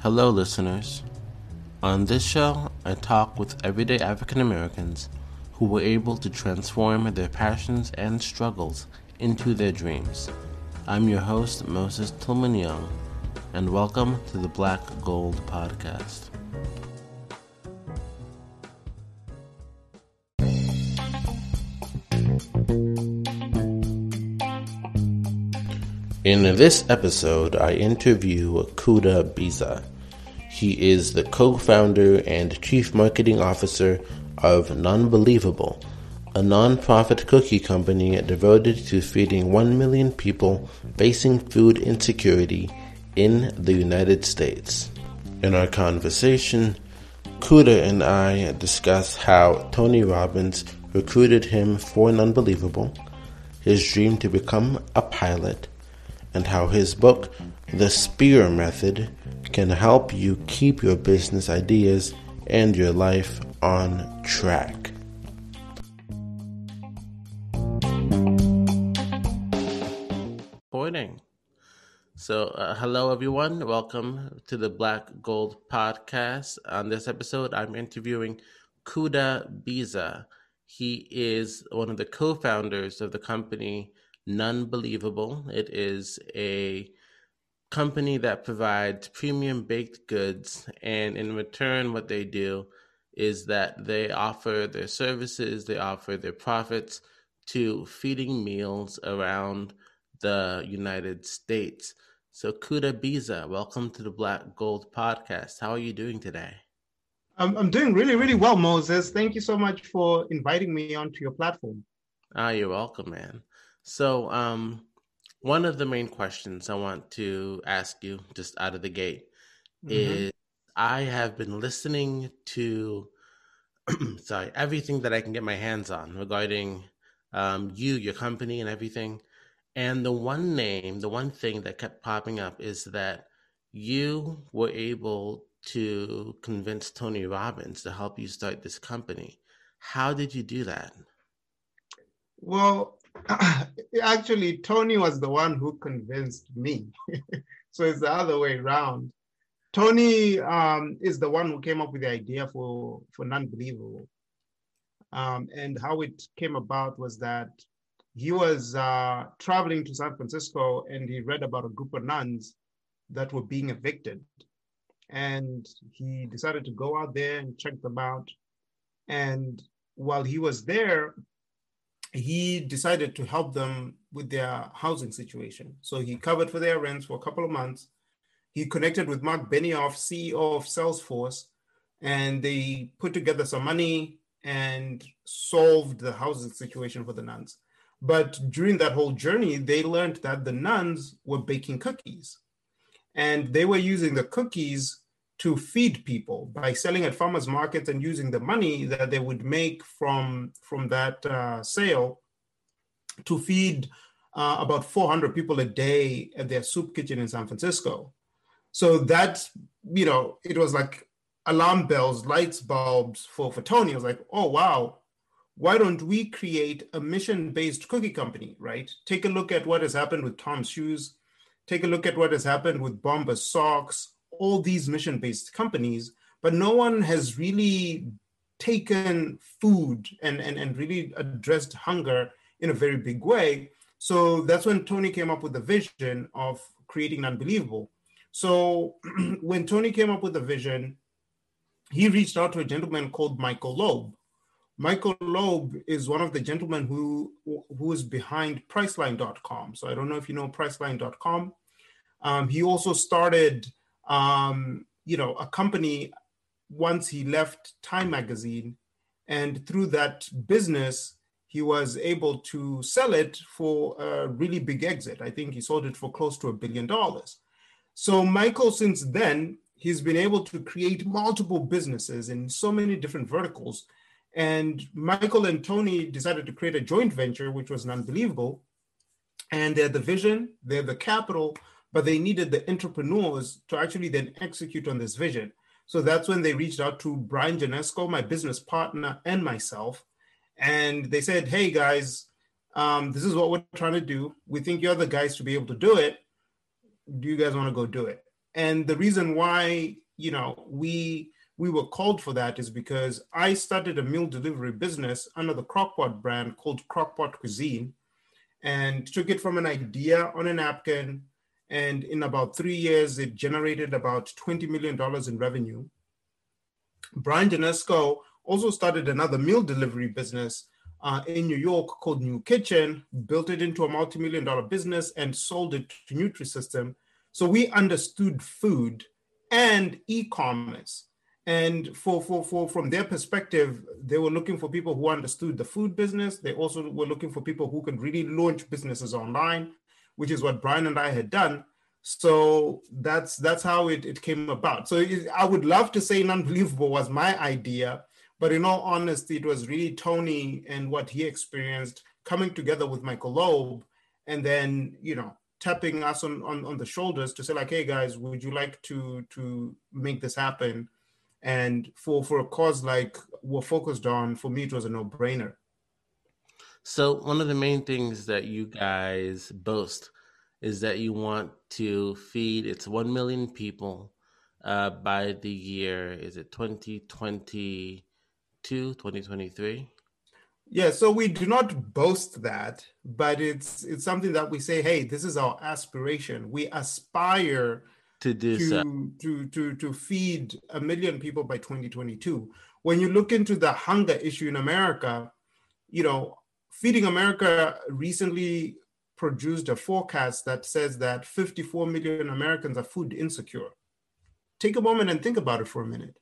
Hello, listeners. On this show, I talk with everyday African Americans who were able to transform their passions and struggles into their dreams. I'm your host, Moses Tillman Young, and welcome to the Black Gold Podcast. In this episode, I interview Kuda Biza. He is the co founder and chief marketing officer of Nunbelievable, a non-profit cookie company devoted to feeding 1 million people facing food insecurity in the United States. In our conversation, Kuda and I discuss how Tony Robbins recruited him for Nunbelievable, his dream to become a pilot, and how his book, The Spear Method, can help you keep your business ideas and your life on track. Morning. So, uh, hello everyone. Welcome to the Black Gold Podcast. On this episode, I'm interviewing Kuda Biza. He is one of the co founders of the company Nunbelievable. It is a company that provides premium baked goods, and in return, what they do is that they offer their services, they offer their profits to feeding meals around the United States. So, Kuda Biza, welcome to the Black Gold Podcast. How are you doing today? I'm, I'm doing really, really well, Moses. Thank you so much for inviting me onto your platform. Ah, you're welcome, man. So, um, one of the main questions I want to ask you just out of the gate mm-hmm. is I have been listening to sorry, everything that I can get my hands on regarding um, you, your company, and everything. And the one name, the one thing that kept popping up is that you were able to convince Tony Robbins to help you start this company. How did you do that? Well, actually, Tony was the one who convinced me. so it's the other way around. Tony um, is the one who came up with the idea for, for Nunbelievable. Um, and how it came about was that he was uh, traveling to San Francisco and he read about a group of nuns that were being evicted. And he decided to go out there and check them out. And while he was there, he decided to help them with their housing situation. So he covered for their rents for a couple of months. He connected with Mark Benioff, CEO of Salesforce, and they put together some money and solved the housing situation for the nuns. But during that whole journey, they learned that the nuns were baking cookies and they were using the cookies to feed people by selling at farmers markets and using the money that they would make from from that uh, sale to feed uh, about 400 people a day at their soup kitchen in San Francisco. So that you know, it was like alarm bells, lights bulbs for for Tony. I was like, oh wow, why don't we create a mission-based cookie company? Right? Take a look at what has happened with Tom's Shoes. Take a look at what has happened with Bombas Socks all these mission based companies, but no one has really taken food and, and, and really addressed hunger in a very big way. So that's when Tony came up with the vision of creating Nunbelievable. So when Tony came up with the vision, he reached out to a gentleman called Michael Loeb. Michael Loeb is one of the gentlemen who who is behind Priceline.com. So I don't know if you know Priceline.com. Um, he also started um, you know, a company once he left Time magazine, and through that business, he was able to sell it for a really big exit. I think he sold it for close to a billion dollars. So Michael, since then, he's been able to create multiple businesses in so many different verticals. And Michael and Tony decided to create a joint venture, which was unbelievable. And they're the vision, they're the capital, but they needed the entrepreneurs to actually then execute on this vision. So that's when they reached out to Brian Janesco, my business partner, and myself. And they said, hey guys, um, this is what we're trying to do. We think you're the guys to be able to do it. Do you guys want to go do it? And the reason why, you know, we we were called for that is because I started a meal delivery business under the Crockpot brand called Crockpot Cuisine and took it from an idea on a napkin. And in about three years, it generated about $20 million in revenue. Brian Janesco also started another meal delivery business uh, in New York called New Kitchen, built it into a multi-million dollar business and sold it to Nutrisystem. So we understood food and e-commerce. And for, for, for from their perspective, they were looking for people who understood the food business. They also were looking for people who could really launch businesses online, which is what Brian and I had done. So that's that's how it, it came about. So it, I would love to say unbelievable was my idea, but in all honesty, it was really Tony and what he experienced coming together with Michael Loeb and then, you know, tapping us on, on, on the shoulders to say like, hey guys, would you like to, to make this happen? And for, for a cause like we're focused on, for me, it was a no brainer. So one of the main things that you guys boast is that you want to feed it's 1 million people uh, by the year, is it 2020? 2023? Yeah, so we do not boast that, but it's it's something that we say, hey, this is our aspiration. We aspire to do to, so. to to to feed a million people by 2022. When you look into the hunger issue in America, you know, Feeding America recently produced a forecast that says that 54 million Americans are food insecure. Take a moment and think about it for a minute.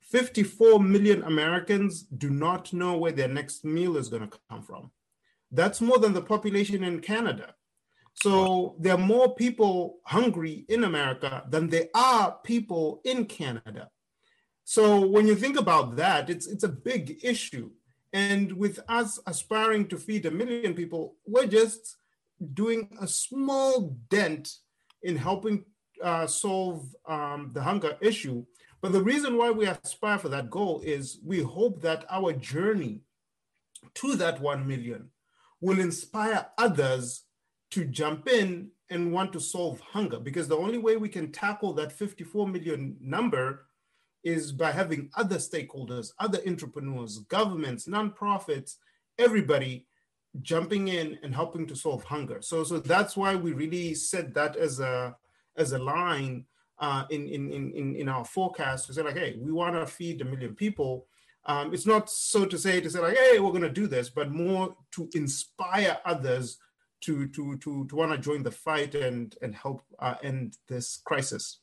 54 million Americans do not know where their next meal is going to come from. That's more than the population in Canada. So there are more people hungry in America than there are people in Canada. So when you think about that, it's it's a big issue. And with us aspiring to feed a million people, we're just doing a small dent in helping uh, solve um, the hunger issue. But the reason why we aspire for that goal is we hope that our journey to that 1 million will inspire others to jump in and want to solve hunger because the only way we can tackle that 54 million number is by having other stakeholders, other entrepreneurs, governments, nonprofits, everybody jumping in and helping to solve hunger. So, so that's why we really set that as a as a line uh, in, in, in, in our forecast to say like, hey, we want to feed a million people. Um, it's not so to say to say like, hey, we're going to do this, but more to inspire others to to to to want to join the fight and and help uh, end this crisis.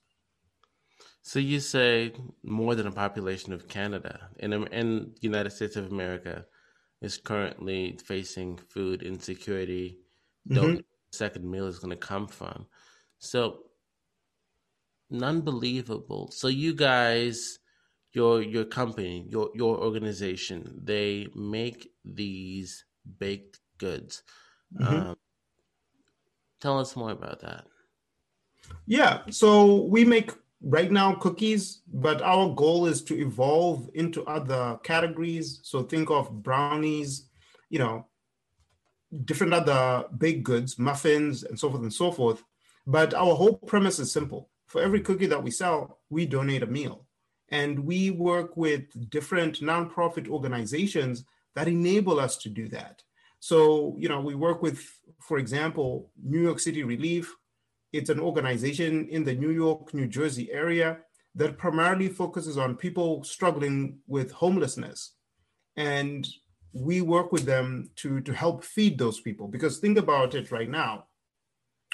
So you say more than a population of Canada and the United States of America is currently facing food insecurity. Mm-hmm. Don't second meal is going to come from. So unbelievable. So you guys, your your company, your your organization, they make these baked goods. Mm-hmm. Um, tell us more about that. Yeah, so we make right now cookies, but our goal is to evolve into other categories. So think of brownies, you know, different other baked goods, muffins, and so forth and so forth. But our whole premise is simple for every cookie that we sell, we donate a meal. And we work with different nonprofit organizations that enable us to do that. So, you know, we work with, for example, New York City Relief. It's an organization in the New York, New Jersey area that primarily focuses on people struggling with homelessness. And we work with them to, to help feed those people. Because think about it right now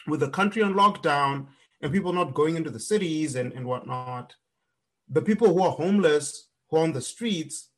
with the country on lockdown and people not going into the cities and, and whatnot, the people who are homeless, who are on the streets,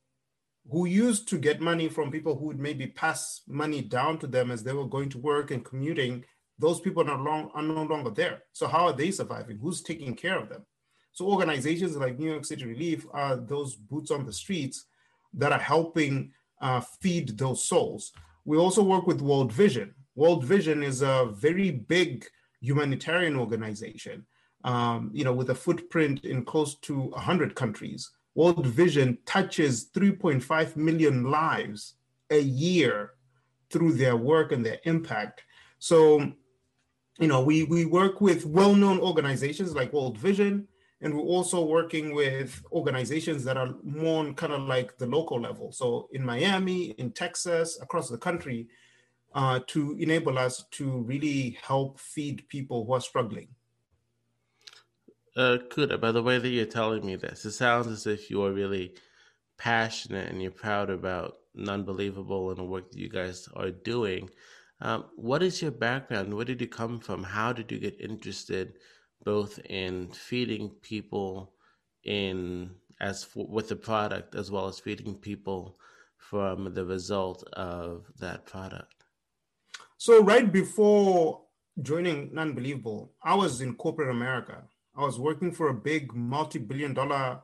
who used to get money from people who would maybe pass money down to them as they were going to work and commuting, those people are, long, are no longer there. So how are they surviving? Who's taking care of them? So organizations like New York City Relief are those boots on the streets that are helping uh, feed those souls. We also work with World Vision. World Vision is a very big humanitarian organization, um, you know, with a footprint in close to 100 countries. World Vision touches 3.5 million lives a year through their work and their impact. So you know, we we work with well-known organizations like World Vision, and we're also working with organizations that are more on kind of like the local level. So in Miami, in Texas, across the country, uh, to enable us to really help feed people who are struggling. Uh, Kuda, by the way that you're telling me this, it sounds as if you are really passionate and you're proud about Nunbelievable and the work that you guys are doing. Um, what is your background? Where did you come from? How did you get interested both in feeding people in as for, with the product as well as feeding people from the result of that product? So right before joining Nunbelievable, I was in corporate America. I was working for a big multi-billion dollar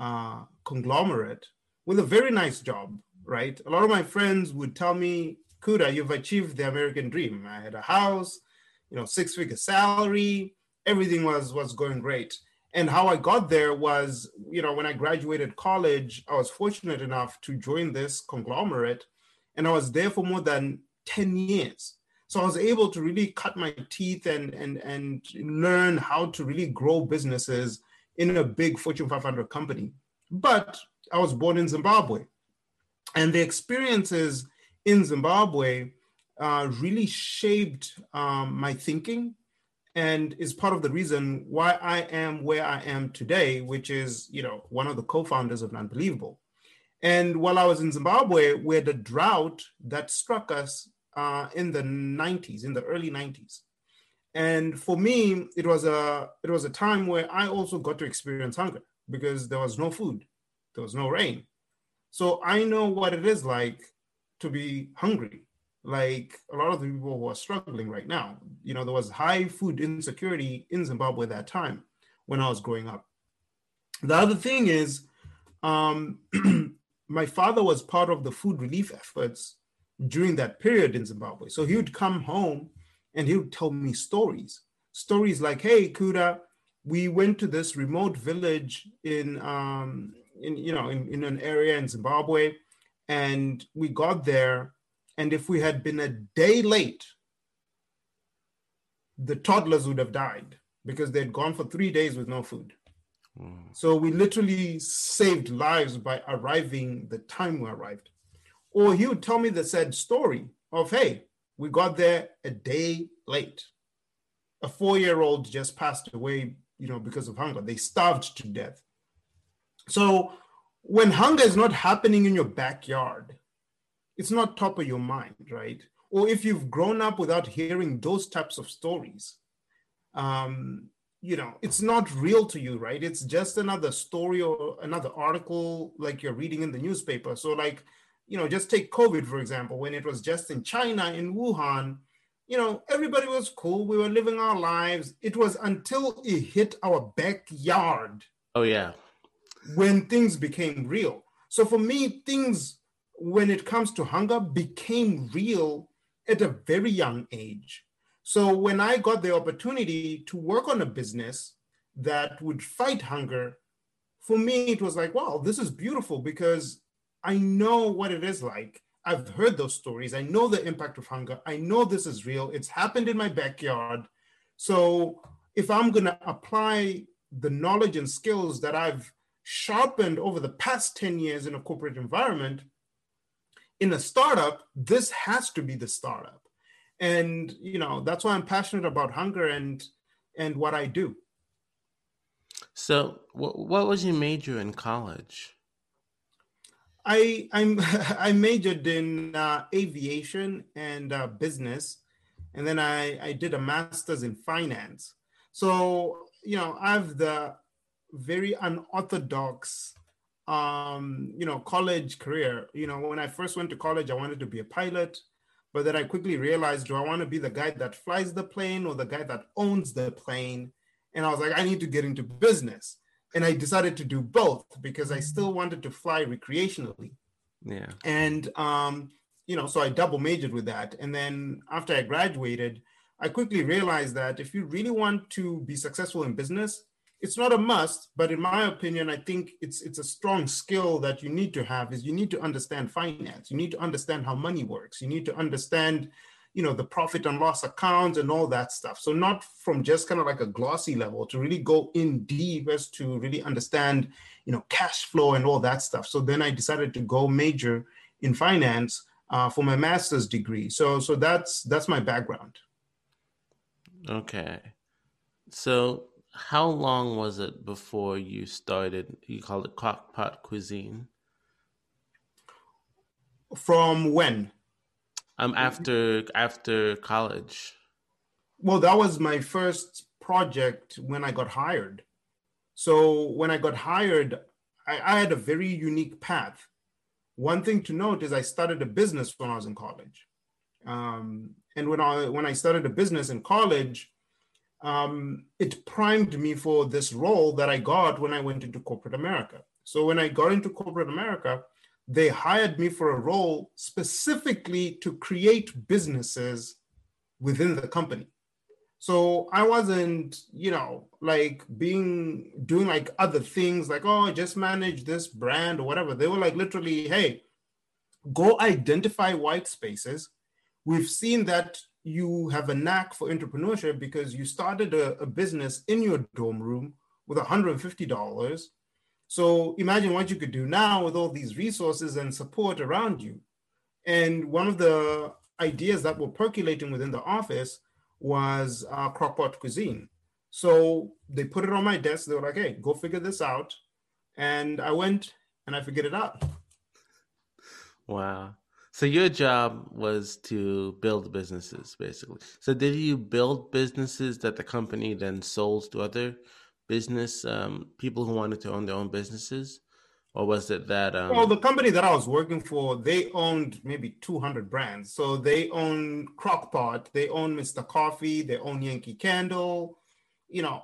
uh, conglomerate with a very nice job, right? A lot of my friends would tell me, Kuda, you've achieved the American dream. I had a house, you know, six-figure salary, everything was was going great. And how I got there was, you know, when I graduated college, I was fortunate enough to join this conglomerate, and I was there for more than 10 years. So I was able to really cut my teeth and and and learn how to really grow businesses in a big Fortune 500 company. But I was born in Zimbabwe, and the experiences in Zimbabwe uh, really shaped um, my thinking, and is part of the reason why I am where I am today, which is you know one of the co-founders of Nunbelievable. And while I was in Zimbabwe, we had a drought that struck us uh, in the 90s, in the early 90s. And for me, it was a it was a time where I also got to experience hunger because there was no food, there was no rain. So I know what it is like to be hungry. Like a lot of the people who are struggling right now. You know, there was high food insecurity in Zimbabwe at that time when I was growing up. The other thing is, um, my father was part of the food relief efforts during that period in Zimbabwe. So he would come home and he would tell me stories. Stories like, hey, Kuda, we went to this remote village in, um, in you know, in, in an area in Zimbabwe, and we got there. And if we had been a day late, the toddlers would have died because they'd gone for three days with no food. Mm. So we literally saved lives by arriving the time we arrived. Or he would tell me the sad story of, hey, we got there a day late. A four-year-old just passed away, you know, because of hunger. They starved to death. So when hunger is not happening in your backyard, it's not top of your mind, right? Or if you've grown up without hearing those types of stories, um, you know, it's not real to you, right? It's just another story or another article like you're reading in the newspaper. So like you know, just take COVID, for example, when it was just in China, in Wuhan, you know, everybody was cool. We were living our lives. It was until it hit our backyard. Oh, yeah. When things became real. So for me, things, when it comes to hunger, became real at a very young age. So when I got the opportunity to work on a business that would fight hunger, for me, it was like, wow, this is beautiful because I know what it is like. I've heard those stories. I know the impact of hunger. I know this is real. It's happened in my backyard. So if I'm going to apply the knowledge and skills that I've sharpened over the past 10 years in a corporate environment, in a startup, this has to be the startup. And you know, that's why I'm passionate about hunger and and what I do. So, what, what was your major in college? I I'm I majored in uh, aviation and uh, business, and then I I did a master's in finance. So you know I have the very unorthodox um, you know college career. You know when I first went to college, I wanted to be a pilot, but then I quickly realized, do I want to be the guy that flies the plane or the guy that owns the plane? And I was like, I need to get into business and I decided to do both because I still wanted to fly recreationally. Yeah. And um, you know, so I double majored with that. And then after I graduated, I quickly realized that if you really want to be successful in business, it's not a must, but in my opinion, I think it's it's a strong skill that you need to have is you need to understand finance. You need to understand how money works. You need to understand, you know the profit and loss accounts and all that stuff. So not from just kind of like a glossy level to really go in deep as to really understand you know cash flow and all that stuff. So then i decided to go major in finance uh, for my master's degree. So so that's that's my background. Okay. So how long was it before you started you call it crockpot cuisine from when um, after after college. Well, that was my first project when I got hired. So when I got hired, I, I had a very unique path. One thing to note is I started a business when I was in college. Um, and when I when I started a business in college, um, it primed me for this role that I got when I went into corporate America. So when I got into corporate America, they hired me for a role specifically to create businesses within the company. So I wasn't, you know, like being doing like other things like, oh, just manage this brand or whatever. They were like literally, hey, go identify white spaces. We've seen that you have a knack for entrepreneurship because you started a, a business in your dorm room with $150 so imagine what you could do now with all these resources and support around you. And one of the ideas that were percolating within the office was uh, crockpot cuisine. So they put it on my desk. They were like, hey, go figure this out. And I went and I figured it out. Wow. So your job was to build businesses, basically. So did you build businesses that the company then sold to other business um, people who wanted to own their own businesses, or was it that? Um... Well, the company that I was working for, they owned maybe 200 brands. So they own Crockpot, they own Mr. Coffee, they own Yankee Candle, you know,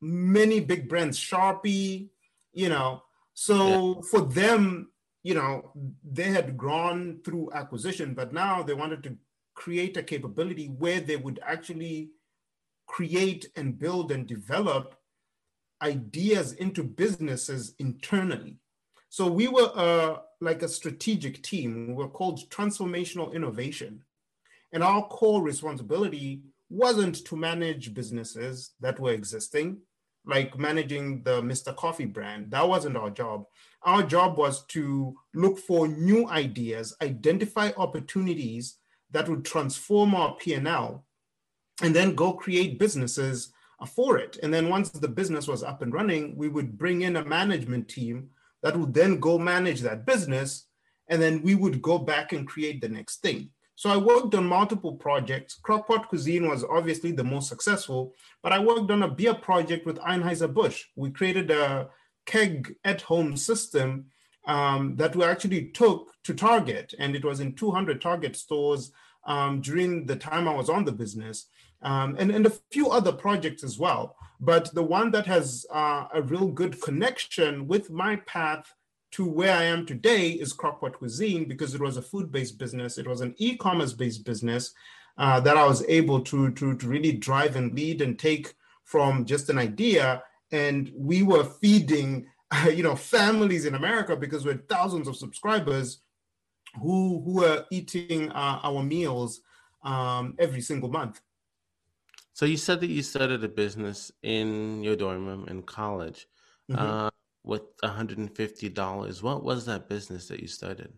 many big brands, Sharpie, you know. So yeah. for them, you know, they had grown through acquisition, but now they wanted to create a capability where they would actually create and build and develop ideas into businesses internally. So we were uh, like a strategic team. We were called Transformational Innovation. And our core responsibility wasn't to manage businesses that were existing, like managing the Mr. Coffee brand. That wasn't our job. Our job was to look for new ideas, identify opportunities that would transform our P&L, and then go create businesses for it. And then once the business was up and running, we would bring in a management team that would then go manage that business. And then we would go back and create the next thing. So I worked on multiple projects. Crockpot Cuisine was obviously the most successful, but I worked on a beer project with Anheuser-Busch. We created a keg at home system um, that we actually took to Target, and it was in 200 Target stores um, during the time I was on the business um, and, and a few other projects as well. But the one that has uh, a real good connection with my path to where I am today is Crockpot Cuisine because it was a food-based business. It was an e-commerce based business uh, that I was able to, to, to really drive and lead and take from just an idea. And we were feeding, you know, families in America because we had thousands of subscribers who, who were eating uh, our meals um, every single month. So you said that you started a business in your dorm room in college mm-hmm. uh, with $150. What was that business that you started?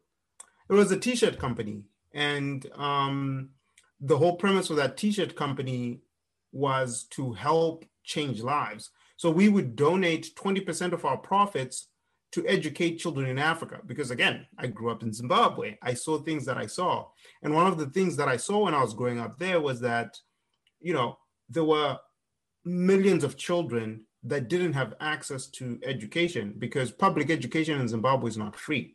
It was a t-shirt company. And um, the whole premise of that t-shirt company was to help change lives. So we would donate 20% of our profits to educate children in Africa. Because again, I grew up in Zimbabwe. I saw things that I saw. And one of the things that I saw when I was growing up there was that, you know, there were millions of children that didn't have access to education because public education in Zimbabwe is not free.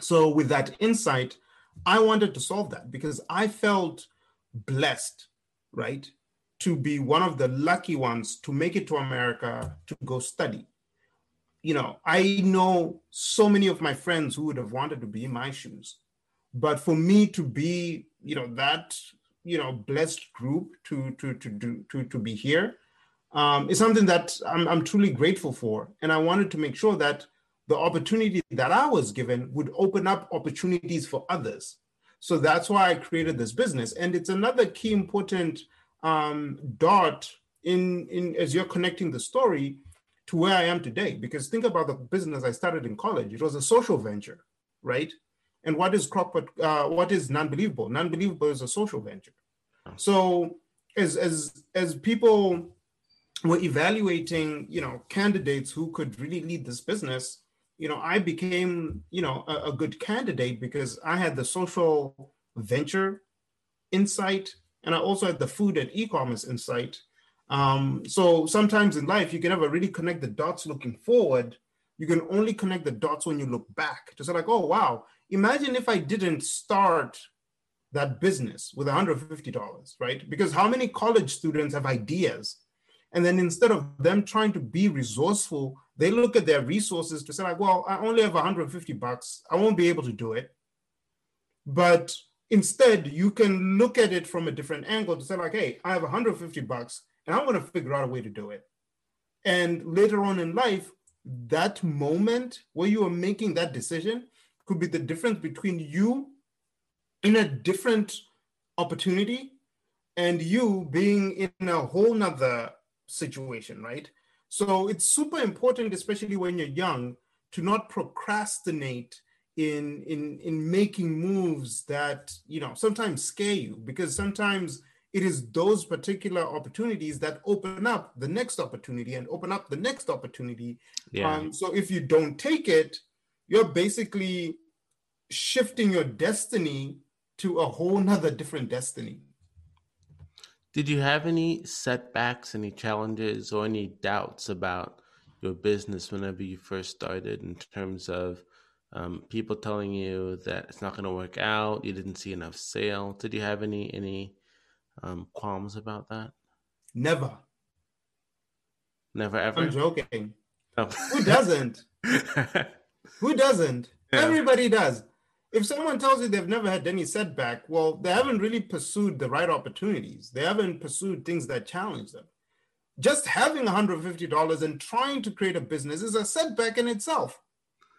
So, with that insight, I wanted to solve that because I felt blessed, right, to be one of the lucky ones to make it to America to go study. You know, I know so many of my friends who would have wanted to be in my shoes. But for me to be, you know, that you know blessed group to to to do to, to be here um, is something that I'm, I'm truly grateful for and i wanted to make sure that the opportunity that i was given would open up opportunities for others So that's why I created this business. And it's another key important um, dot in, in as you're connecting the story to where I am today. Because think about the business I started in college. It was a social venture, right? And what is crop? Uh, what is Nunbelievable? Nunbelievable is a social venture. So as as as people were evaluating, you know, candidates who could really lead this business, you know, I became, you know, a, a good candidate because I had the social venture insight and I also had the food and e-commerce insight. Um, so sometimes in life, you can never really connect the dots looking forward. You can only connect the dots when you look back to say like, oh wow, imagine if I didn't start that business with $150, right? Because how many college students have ideas? And then instead of them trying to be resourceful, they look at their resources to say, like, well, I only have 150 bucks. I won't be able to do it. But instead, you can look at it from a different angle to say, like, hey, I have 150 bucks and I'm going to figure out a way to do it. And later on in life, that moment where you are making that decision could be the difference between you in a different opportunity and you being in a whole nother situation, right? So it's super important, especially when you're young, to not procrastinate in in in making moves that you know sometimes scare you because sometimes it is those particular opportunities that open up the next opportunity and open up the next opportunity. Yeah. Um, so if you don't take it, you're basically shifting your destiny to a whole nother different destiny. Did you have any setbacks, any challenges, or any doubts about your business whenever you first started in terms of um, people telling you that it's not going to work out, you didn't see enough sale. Did you have any any um, qualms about that? Never. Never ever. I'm joking. Oh. Who doesn't? Who doesn't? Yeah. Everybody does if someone tells you they've never had any setback, well, they haven't really pursued the right opportunities. They haven't pursued things that challenge them. Just having $150 and trying to create a business is a setback in itself.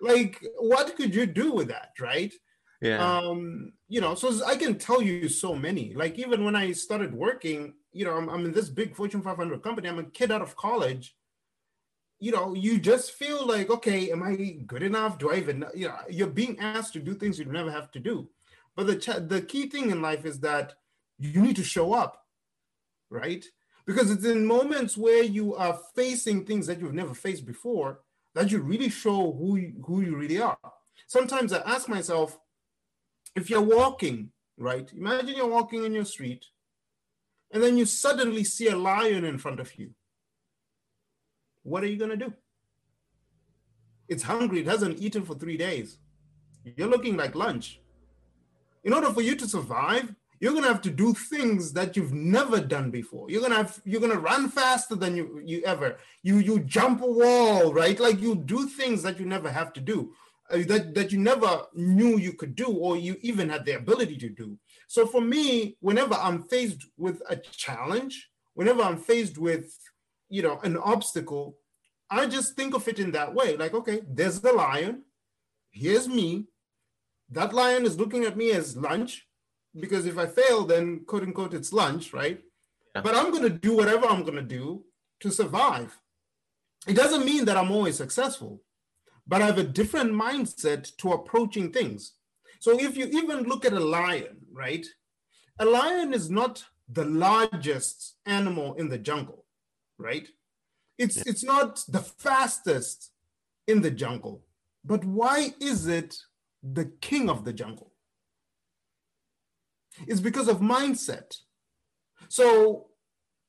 Like, what could you do with that, right? Yeah. Um, you know, so I can tell you so many. Like, even when I started working, you know, I'm, I'm in this big Fortune 500 company. I'm a kid out of college you know, you just feel like, okay, am I good enough? Do I even, you know, you're being asked to do things you never have to do. But the ch- the key thing in life is that you need to show up, right? Because it's in moments where you are facing things that you've never faced before that you really show who you, who you really are. Sometimes I ask myself, if you're walking, right? Imagine you're walking in your street, and then you suddenly see a lion in front of you what are you to do? It's hungry. It hasn't eaten for three days. You're looking like lunch. In order for you to survive, you're gonna have to do things that you've never done before. You're gonna have you're gonna run faster than you you ever. You you jump a wall, right? Like you do things that you never have to do, uh, that that you never knew you could do, or you even had the ability to do. So for me, whenever I'm faced with a challenge, whenever I'm faced with you know, an obstacle, I just think of it in that way. Like, okay, there's the lion. Here's me. That lion is looking at me as lunch because if I fail, then quote unquote, it's lunch, right? Yeah. But I'm going to do whatever I'm going to do to survive. It doesn't mean that I'm always successful, but I have a different mindset to approaching things. So if you even look at a lion, right? A lion is not the largest animal in the jungle right? It's yeah. it's not the fastest in the jungle, but why is it the king of the jungle? It's because of mindset. So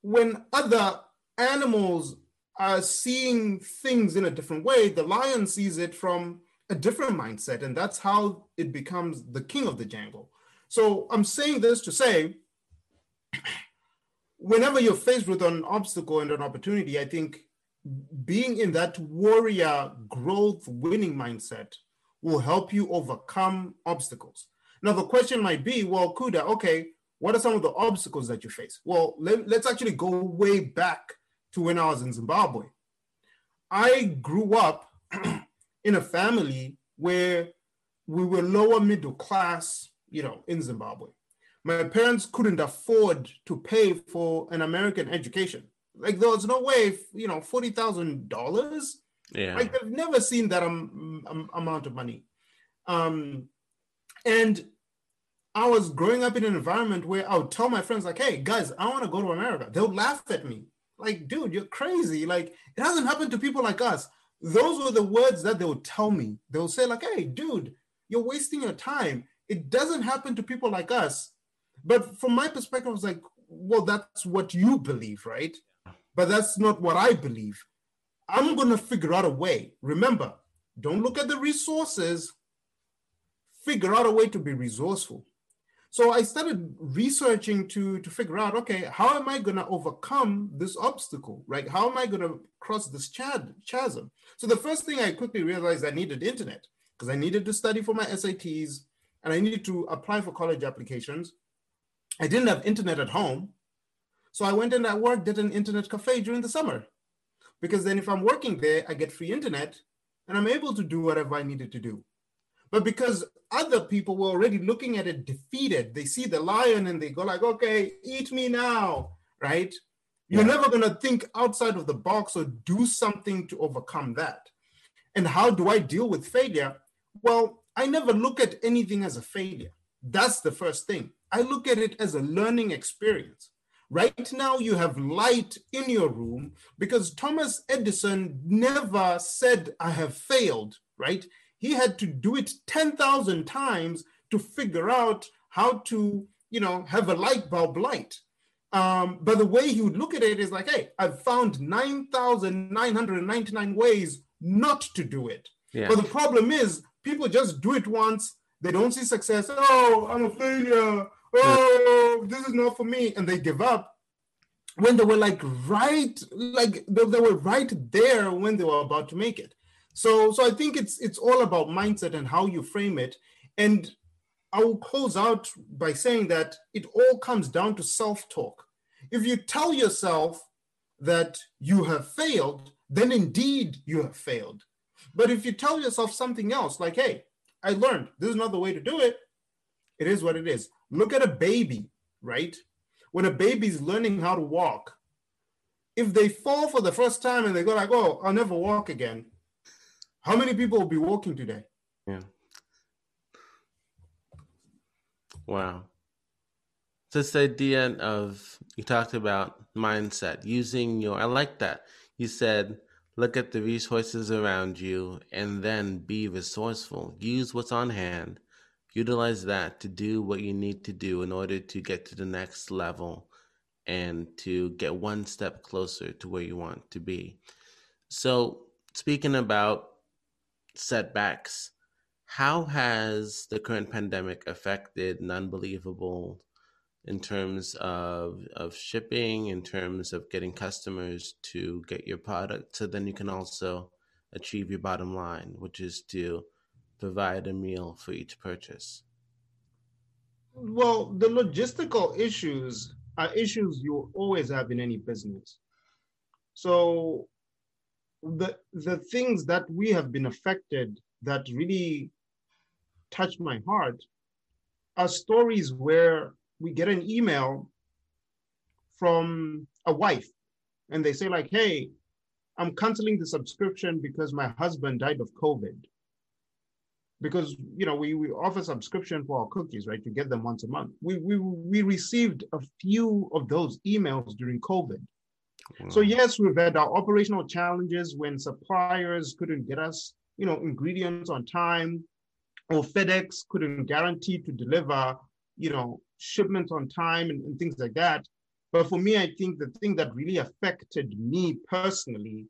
when other animals are seeing things in a different way, the lion sees it from a different mindset, and that's how it becomes the king of the jungle. So I'm saying this to say whenever you're faced with an obstacle and an opportunity, I think being in that warrior growth winning mindset will help you overcome obstacles. Now, the question might be, well, Kuda, okay, what are some of the obstacles that you face? Well, let, let's actually go way back to when I was in Zimbabwe. I grew up in a family where we were lower middle class you know, in Zimbabwe. My parents couldn't afford to pay for an American education. Like there was no way, you know, forty thousand dollars. Yeah. Like they've never seen that um, um, amount of money. Um, and I was growing up in an environment where I would tell my friends, like, hey, guys, I want to go to America. They'll laugh at me. Like, dude, you're crazy. Like, it hasn't happened to people like us. Those were the words that they would tell me. They would say, like, hey, dude, you're wasting your time. It doesn't happen to people like us. But from my perspective, I was like, well, that's what you believe, right? But that's not what I believe. I'm going to figure out a way. Remember, don't look at the resources, figure out a way to be resourceful. So I started researching to, to figure out, okay, how am I going to overcome this obstacle, right? How am I going to cross this chasm? So the first thing I quickly realized I needed internet because I needed to study for my SATs and I needed to apply for college applications. I didn't have internet at home. So I went and I worked at an internet cafe during the summer because then if I'm working there, I get free internet and I'm able to do whatever I needed to do. But because other people were already looking at it defeated, they see the lion and they go like, okay, eat me now, right? You're yeah. never gonna think outside of the box or do something to overcome that. And how do I deal with failure? Well, I never look at anything as a failure. That's the first thing. I look at it as a learning experience. Right now, you have light in your room because Thomas Edison never said, I have failed, right? He had to do it 10,000 times to figure out how to, you know, have a light bulb light. Um, but the way he would look at it is like, hey, I've found 9,999 ways not to do it. Yeah. But the problem is, people just do it once, they don't see success. Oh, I'm a failure. Oh, this is not for me. And they give up when they were like right, like they, they were right there when they were about to make it. So, so I think it's it's all about mindset and how you frame it. And I will close out by saying that it all comes down to self-talk. If you tell yourself that you have failed, then indeed you have failed. But if you tell yourself something else, like, hey, I learned this is not the way to do it, it is what it is. Look at a baby, right? When a baby's learning how to walk, if they fall for the first time and they go like, oh, I'll never walk again, how many people will be walking today? Yeah. Wow. This idea of you talked about mindset, using your I like that. You said look at the resources around you and then be resourceful. Use what's on hand. Utilize that to do what you need to do in order to get to the next level and to get one step closer to where you want to be. So, speaking about setbacks. How has the current pandemic affected Nunbelievable in terms of of shipping, in terms of getting customers to get your product, so then you can also achieve your bottom line, which is to provide a meal for each purchase? Well, the logistical issues are issues you always have in any business. So the the things that we have been affected that really touch my heart are stories where we get an email from a wife and they say like hey i'm canceling the subscription because my husband died of covid. Because you know we, we offer subscription for our cookies right to get them once a month. We, we we received a few of those emails during covid so yes, we've had our operational challenges when suppliers couldn't get us, you know, ingredients on time, or FedEx couldn't guarantee to deliver, you know, shipments on time and, and things like that. But for me, I think the thing that really affected me personally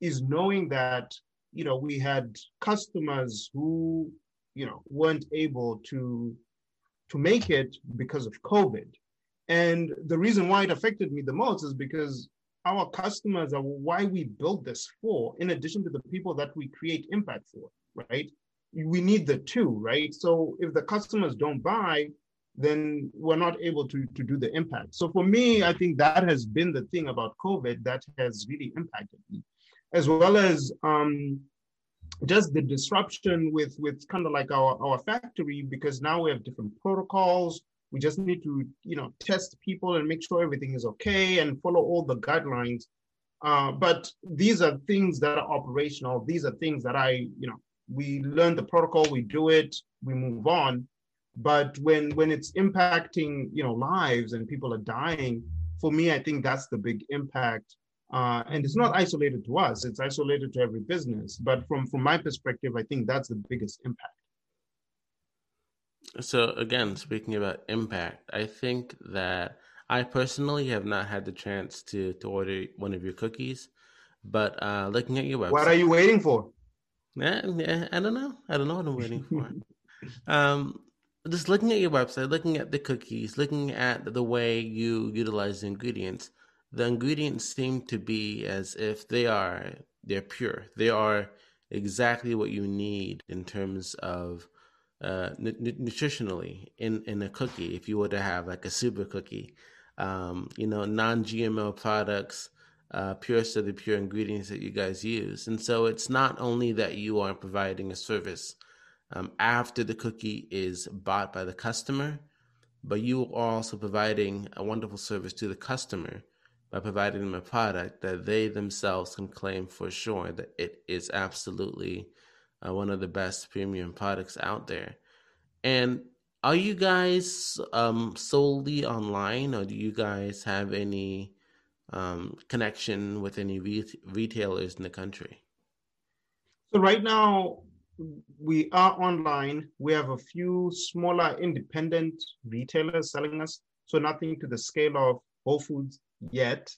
is knowing that, you know, we had customers who, you know, weren't able to to make it because of COVID. And the reason why it affected me the most is because our customers are why we build this for, in addition to the people that we create impact for, right? We need the two, right? So if the customers don't buy, then we're not able to, to do the impact. So for me, I think that has been the thing about COVID that has really impacted me, as well as um, just the disruption with with kind of like our our factory because now we have different protocols we just need to you know test people and make sure everything is okay and follow all the guidelines. Uh, but these are things that are operational. These are things that i you know we learn the protocol we do it we move on. But when when it's impacting you know lives and people are dying for me i think that's the big impact. Uh, and it's not isolated to us, it's isolated to every business. But from, from my perspective, I think that's the biggest impact. So, again, speaking about impact, I think that I personally have not had the chance to, to order one of your cookies. But uh, looking at your website. What are you waiting for? Yeah, yeah I don't know. I don't know what I'm waiting for. um, just looking at your website, looking at the cookies, looking at the way you utilize the ingredients, the ingredients seem to be as if they are they're pure. They are exactly what you need in terms of uh, n- nutritionally in in a cookie. If you were to have like a super cookie, um, you know, non-GMO products, uh, purest of the pure ingredients that you guys use, and so it's not only that you are providing a service um, after the cookie is bought by the customer, but you are also providing a wonderful service to the customer by providing them a product that they themselves can claim for sure that it is absolutely uh, one of the best premium products out there. And are you guys um, solely online, or do you guys have any um, connection with any re- retailers in the country? So right now we are online. We have a few smaller independent retailers selling us, so nothing to the scale of Whole Foods yet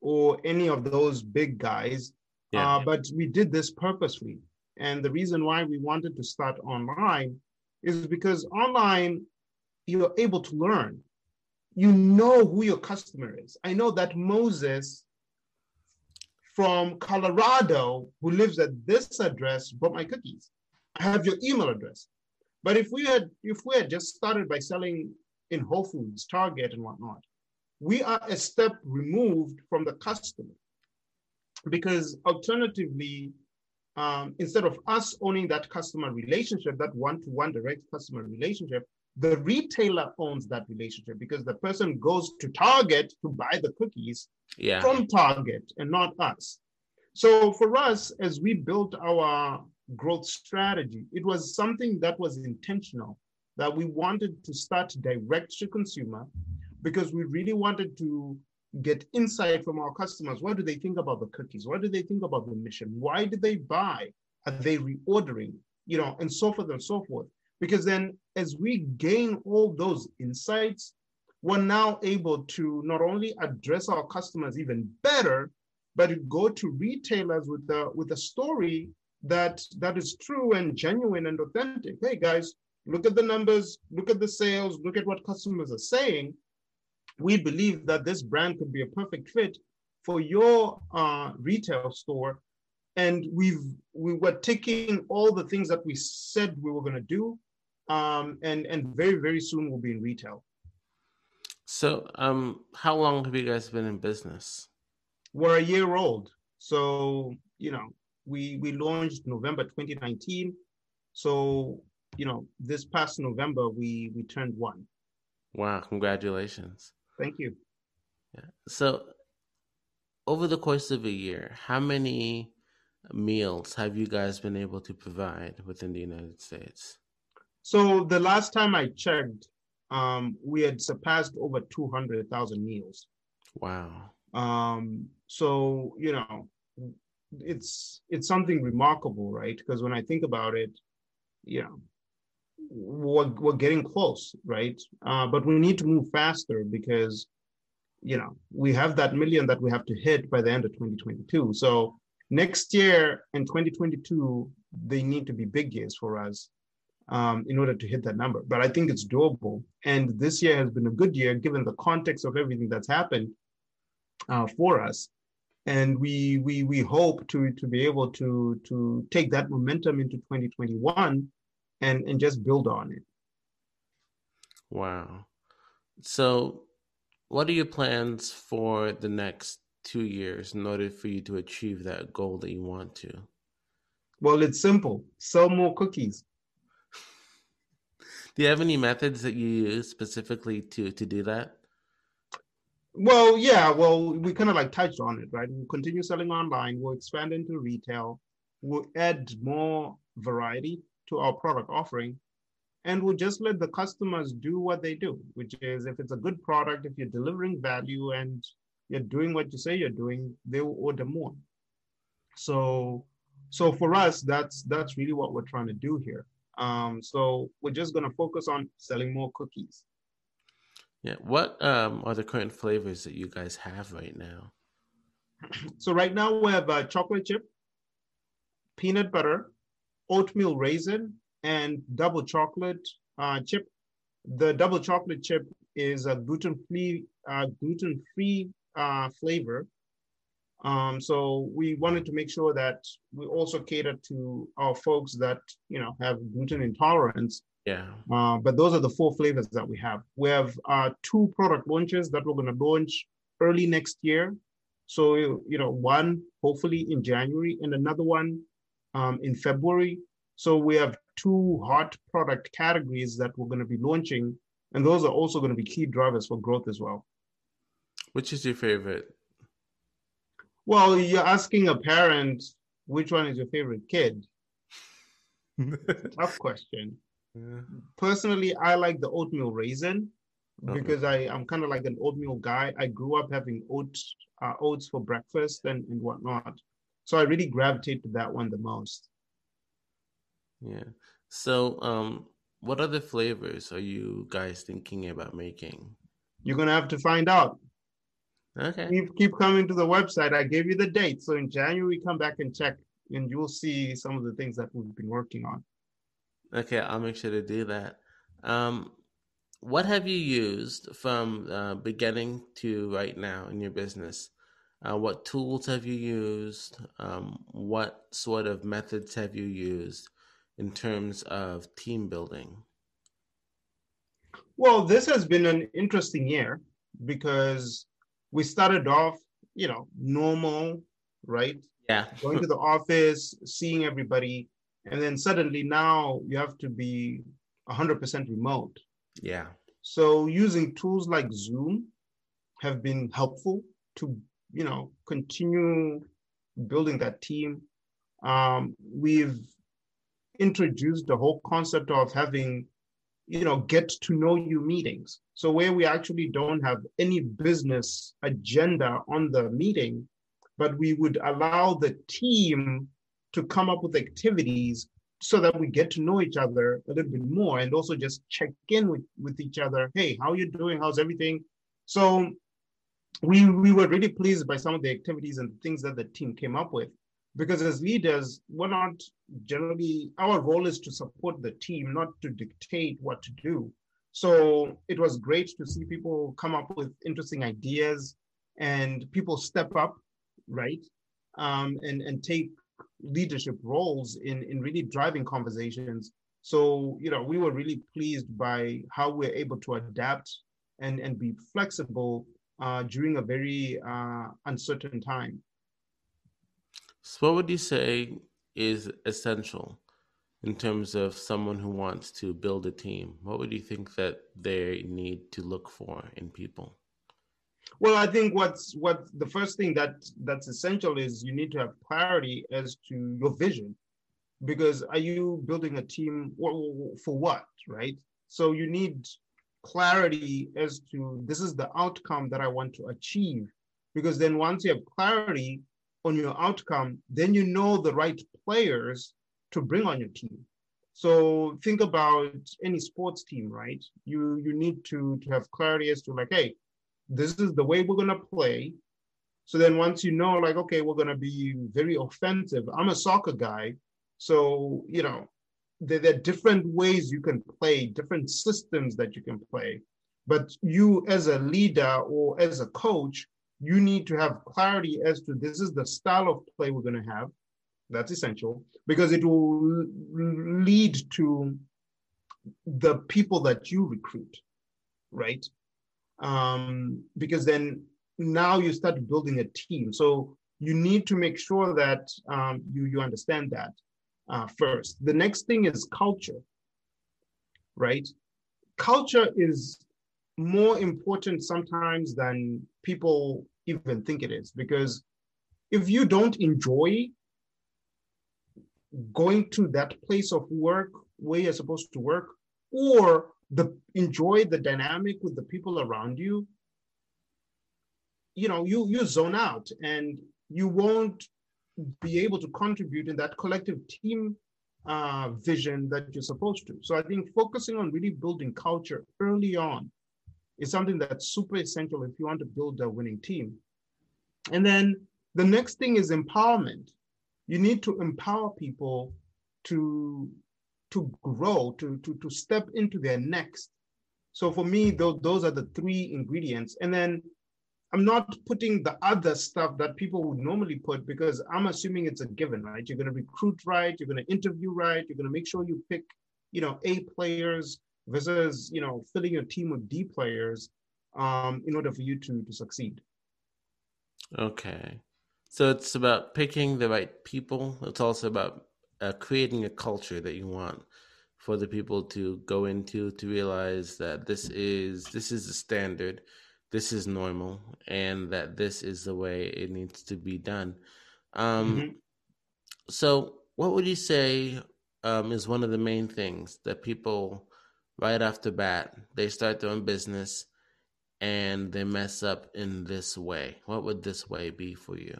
or any of those big guys. Yeah. Uh, but we did this purposely. And the reason why we wanted to start online is because online, you're able to learn. You know who your customer is. I know that Moses from Colorado, who lives at this address, bought my cookies. I have your email address. But if we had if we had just started by selling in Whole Foods, Target, and whatnot, we are a step removed from the customer because alternatively, um, instead of us owning that customer relationship, that one-to-one direct customer relationship, the retailer owns that relationship because the person goes to Target to buy the cookies yeah. from Target and not us. So for us, as we built our growth strategy, it was something that was intentional that we wanted to start direct to consumer because we really wanted to get insight from our customers. What do they think about the cookies? What do they think about the mission? Why did they buy? Are they reordering? You know, and so forth and so forth. Because then as we gain all those insights, we're now able to not only address our customers even better, but go to retailers with a with a story that that is true and genuine and authentic. Hey guys, look at the numbers, look at the sales, look at what customers are saying, we believe that this brand could be a perfect fit for your uh, retail store. And we've we were taking all the things that we said we were going to do, um, and and very very soon we'll be in retail. So, um, how long have you guys been in business? We're a year old. So you know, we we launched November 2019. So you know, this past November we we turned one. Wow! Congratulations. Thank you. Yeah. So, over the course of a year, how many meals have you guys been able to provide within the United States? So, the last time I checked, um, we had surpassed over 200,000 meals. Wow. Um, so, you know, it's it's something remarkable, right? Because when I think about it, you know, we're, we're getting close, right? Uh, but we need to move faster because, you know, we have that million that we have to hit by the end of 2022. So next year and 2022, they need to be big years for us um, in order to hit that number. But I think it's doable. And this year has been a good year given the context of everything that's happened uh, for us. And we we we hope to to be able to to take that momentum into 2021 and and just build on it. Wow. So, what are your plans for the next two years in order for you to achieve that goal that you want to? Well, it's simple. Sell more cookies. Do you have any methods that you use specifically to to do that? Well, yeah. Well, we kind of like touched on it, right? We'll continue selling online. We'll expand into retail. We'll add more variety to our product offering, and we'll just let the customers do what they do. Which is, if it's a good product, if you're delivering value and you're doing what you say you're doing, they will order more. So, so for us, that's that's really what we're trying to do here. Um, so we're just going to focus on selling more cookies. Yeah. What um, are the current flavors that you guys have right now? So right now we have a chocolate chip, peanut butter, oatmeal raisin, and double chocolate uh, chip. The double chocolate chip is a gluten-free uh, gluten-free uh, flavor um, so we wanted to make sure that we also cater to our folks that you know have gluten intolerance. Yeah. Uh, but those are the four flavors that we have. We have uh, two product launches that we're going to launch early next year. So you know, one hopefully in January and another one um, in February. So we have two hot product categories that we're going to be launching, and those are also going to be key drivers for growth as well. Which is your favorite? Well, you're asking a parent which one is your favorite kid. Tough question. Yeah. Personally, I like the oatmeal raisin because I, I'm kind of like an oatmeal guy. I grew up having oats uh, oats for breakfast and, and whatnot. So I really gravitate to that one the most. Yeah. So um what other flavors are you guys thinking about making? You're gonna have to find out. Okay. Keep, keep coming to the website. I gave you the date. So in January, come back and check, and you'll see some of the things that we've been working on. Okay, I'll make sure to do that. Um, what have you used from uh, beginning to right now in your business? Uh, what tools have you used? Um, what sort of methods have you used in terms of team building? Well, this has been an interesting year because we started off, you know, normal, right? Yeah. Going to the office, seeing everybody, and then suddenly now you have to be 100% remote. Yeah. So using tools like Zoom have been helpful to, you know, continue building that team. Um, we've introduced the whole concept of having you know get to know you meetings. So where we actually don't have any business agenda on the meeting but we would allow the team to come up with activities so that we get to know each other a little bit more and also just check in with, with each other. Hey how you doing? How's everything? So we we were really pleased by some of the activities and things that the team came up with. Because as leaders we're not generally our role is to support the team not to dictate what to do. So it was great to see people come up with interesting ideas and people step up right? Um, and and take leadership roles in in really driving conversations. So you know we were really pleased by how we're able to adapt and and be flexible uh, during a very uh, uncertain time so, what would you say is essential in terms of someone who wants to build a team? What would you think that they need to look for in people? Well, I think what's what the first thing that that's essential is you need to have clarity as to your vision, because are you building a team for what, right? So you need clarity as to this is the outcome that I want to achieve, because then once you have clarity, on your outcome, then you know the right players to bring on your team. So think about any sports team, right? You you need to to have clarity as to like, hey, this is the way we're gonna play. So then once you know, like, okay, we're gonna be very offensive. I'm a soccer guy, so you know, there, there are different ways you can play, different systems that you can play. But you as a leader or as a coach, you need to have clarity as to this is the style of play we're going to have. That's essential because it will lead to the people that you recruit, right? Um, because then now you start building a team. So you need to make sure that um, you you understand that. Uh, first. The next thing is culture, right? Culture is more important sometimes than people even think it is because if you don't enjoy going to that place of work where you're supposed to work or the enjoy the dynamic with the people around you you know you you zone out and you won't be able to contribute in that collective team uh, vision that you're supposed to. So i think focusing on really building culture early on is something that's super essential if you want to build a winning team. And then the next thing is empowerment. You need to empower people to to grow to to to step into their next. So for me those, those are the three ingredients. And then i'm not putting the other stuff that people would normally put because i'm assuming it's a given right? You're going to recruit right you're going to interview right you're going to make sure you pick you know a players versus you know filling your team with d players um, in order for you to to succeed. Okay. So it's about picking the right people. It's also about uh, creating a culture that you want for the people to go into to realize that this is this is the standard, this is normal, and that this is the way it needs to be done. Um, mm-hmm. So, what would you say um, is one of the main things that people right off the bat they start their own business and they mess up in this way? What would this way be for you?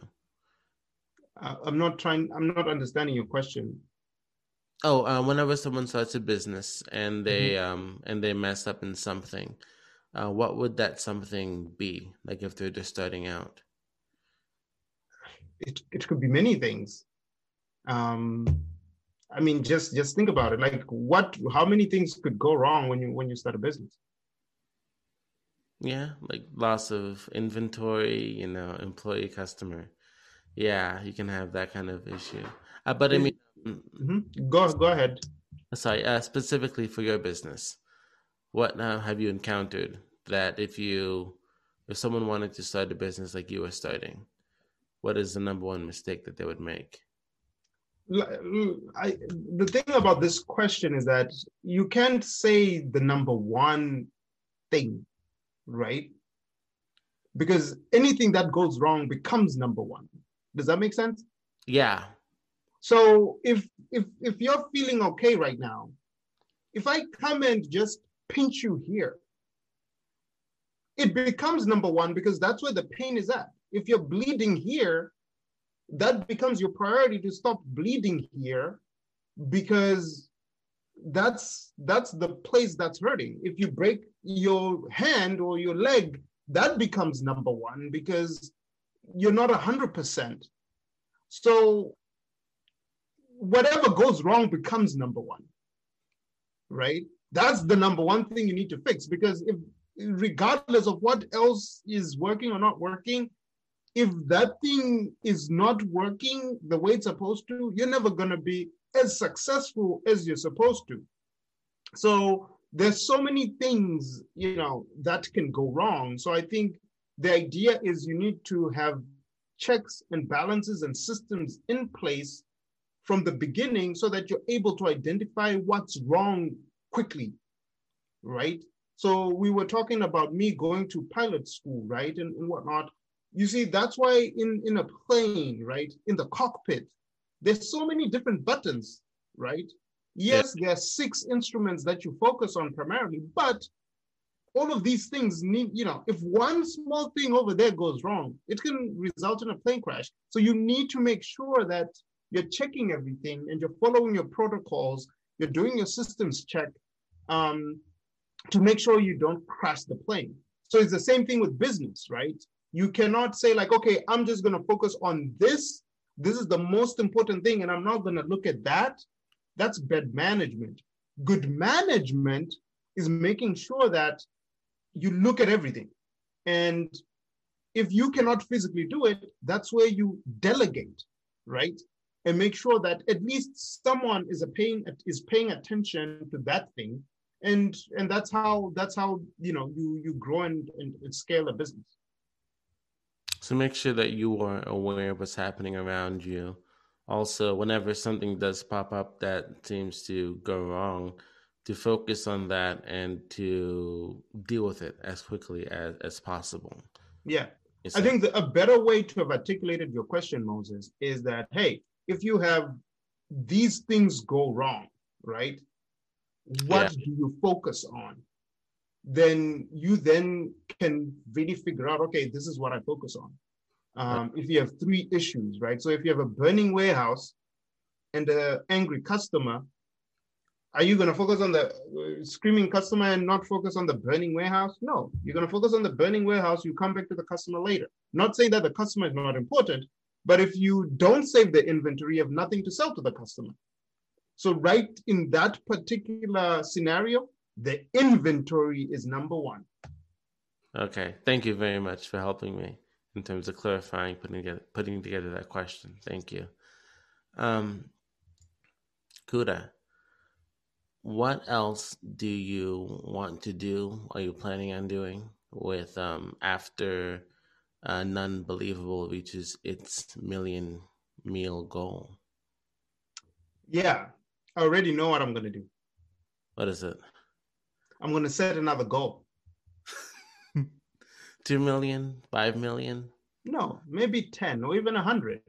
I'm not trying. I'm not understanding your question. Oh, uh, whenever someone starts a business and they mm-hmm. um and they mess up in something, uh, what would that something be? Like if they're just starting out. It it could be many things. Um, I mean, just just think about it. Like, what? How many things could go wrong when you when you start a business? Yeah, like loss of inventory, you know, employee, customer yeah, you can have that kind of issue. Uh, but I mean, mm-hmm. go go ahead. Sorry, uh, specifically for your business, what now have you encountered that if you if someone wanted to start a business like you were starting, what is the number one mistake that they would make? I, the thing about this question is that you can't say the number one thing, right? Because anything that goes wrong becomes number one. Does that make sense? Yeah. So if if if you're feeling okay right now, if I come and just pinch you here, it becomes number one because that's where the pain is at. If you're bleeding here, that becomes your priority to stop bleeding here because that's that's the place that's hurting. If you break your hand or your leg, that becomes number one because you're not 100%. So whatever goes wrong becomes number one, right? That's the number one thing you need to fix because if, regardless of what else is working or not working, if that thing is not working the way it's supposed to, you're never going to be as successful as you're supposed to. So there's so many things, you know, that can go wrong. So I think the idea is you need to have checks and balances and systems in place from the beginning so that you're able to identify what's wrong quickly, right? So we were talking about me going to pilot school, right, and, and whatnot. You see, that's why in, in a plane, right, in the cockpit, there's so many different buttons, right? Yes, yeah. there are six instruments that you focus on primarily, but all of these things need, you know, if one small thing over there goes wrong, it can result in a plane crash. So you need to make sure that you're checking everything and you're following your protocols, you're doing your systems check um, to make sure you don't crash the plane. So it's the same thing with business, right? You cannot say, like, okay, I'm just going to focus on this. This is the most important thing, and I'm not going to look at that. That's bad management. Good management is making sure that you look at everything. And if you cannot physically do it, that's where you delegate, right? And make sure that at least someone is paying is paying attention to that thing. And and that's how that's how you know you you grow and, and, scale a business. So make sure that you are aware of what's happening around you also whenever something does pop up that seems to go wrong, to focus on that and to deal with it as quickly as, as possible. Yeah. I think the, a better way to have articulated your question, Moses, is that hey, if you have these things go wrong, right? What yeah. do you focus on? Then you then can really figure out, okay, this is what I focus on. Um, if you have three issues, right? So if you have a burning warehouse and an angry customer, are you going to focus on the uh, screaming customer and not focus on the burning warehouse? No, you're going to focus on the burning warehouse. You come back to the customer later. Not saying that the customer is not important, but if you don't save the inventory, you have nothing to sell to the customer. So, right in that particular scenario, the inventory is number one. Okay. Thank you very much for helping me in terms of clarifying, putting together, putting together that question. Thank you. Um, Kuda, what else do you want to do? Are you planning on doing with um, after uh, Nunbelievable reaches its million meal goal? Yeah, I already know what I'm going to do. What is it? I'm going to set another goal. Two million, five million? No, maybe 10 or even a 100.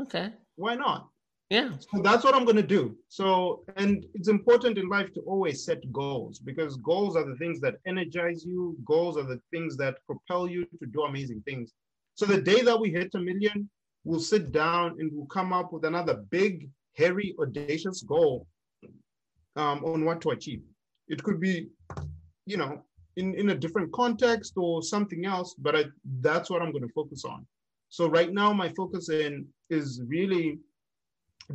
Okay. Why not? Yeah. So that's what I'm going to do. So, and it's important in life to always set goals because goals are the things that energize you, goals are the things that propel you to do amazing things. So, the day that we hit a million, we'll sit down and we'll come up with another big, hairy, audacious goal um, on what to achieve. It could be, you know, in, in a different context or something else, but I, that's what I'm going to focus on. So right now, my focus in is really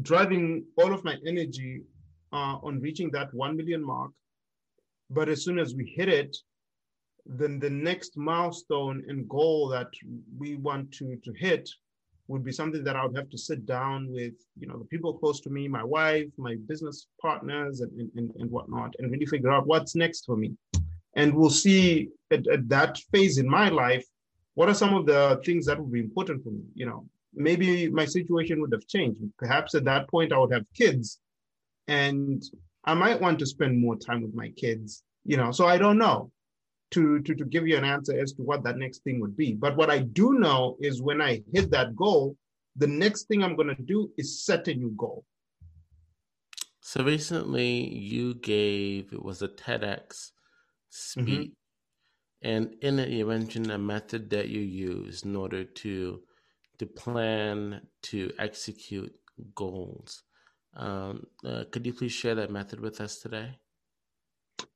driving all of my energy uh, on reaching that 1 million mark. But as soon as we hit it, then the next milestone and goal that we want to, to hit would be something that I would have to sit down with, you know, the people close to me, my wife, my business partners, and, and, and whatnot, and really figure out what's next for me. And we'll see at, at that phase in my life, what are some of the things that would be important for me? You know, maybe my situation would have changed. Perhaps at that point I would have kids and I might want to spend more time with my kids, you know, so I don't know to, to, to give you an answer as to what that next thing would be. But what I do know is when I hit that goal, the next thing I'm going to do is set a new goal. So recently you gave, it was a TEDx speech. Mm-hmm. And in it, you mentioned a method that you use in order to to plan to execute goals. Um, uh, could you please share that method with us today?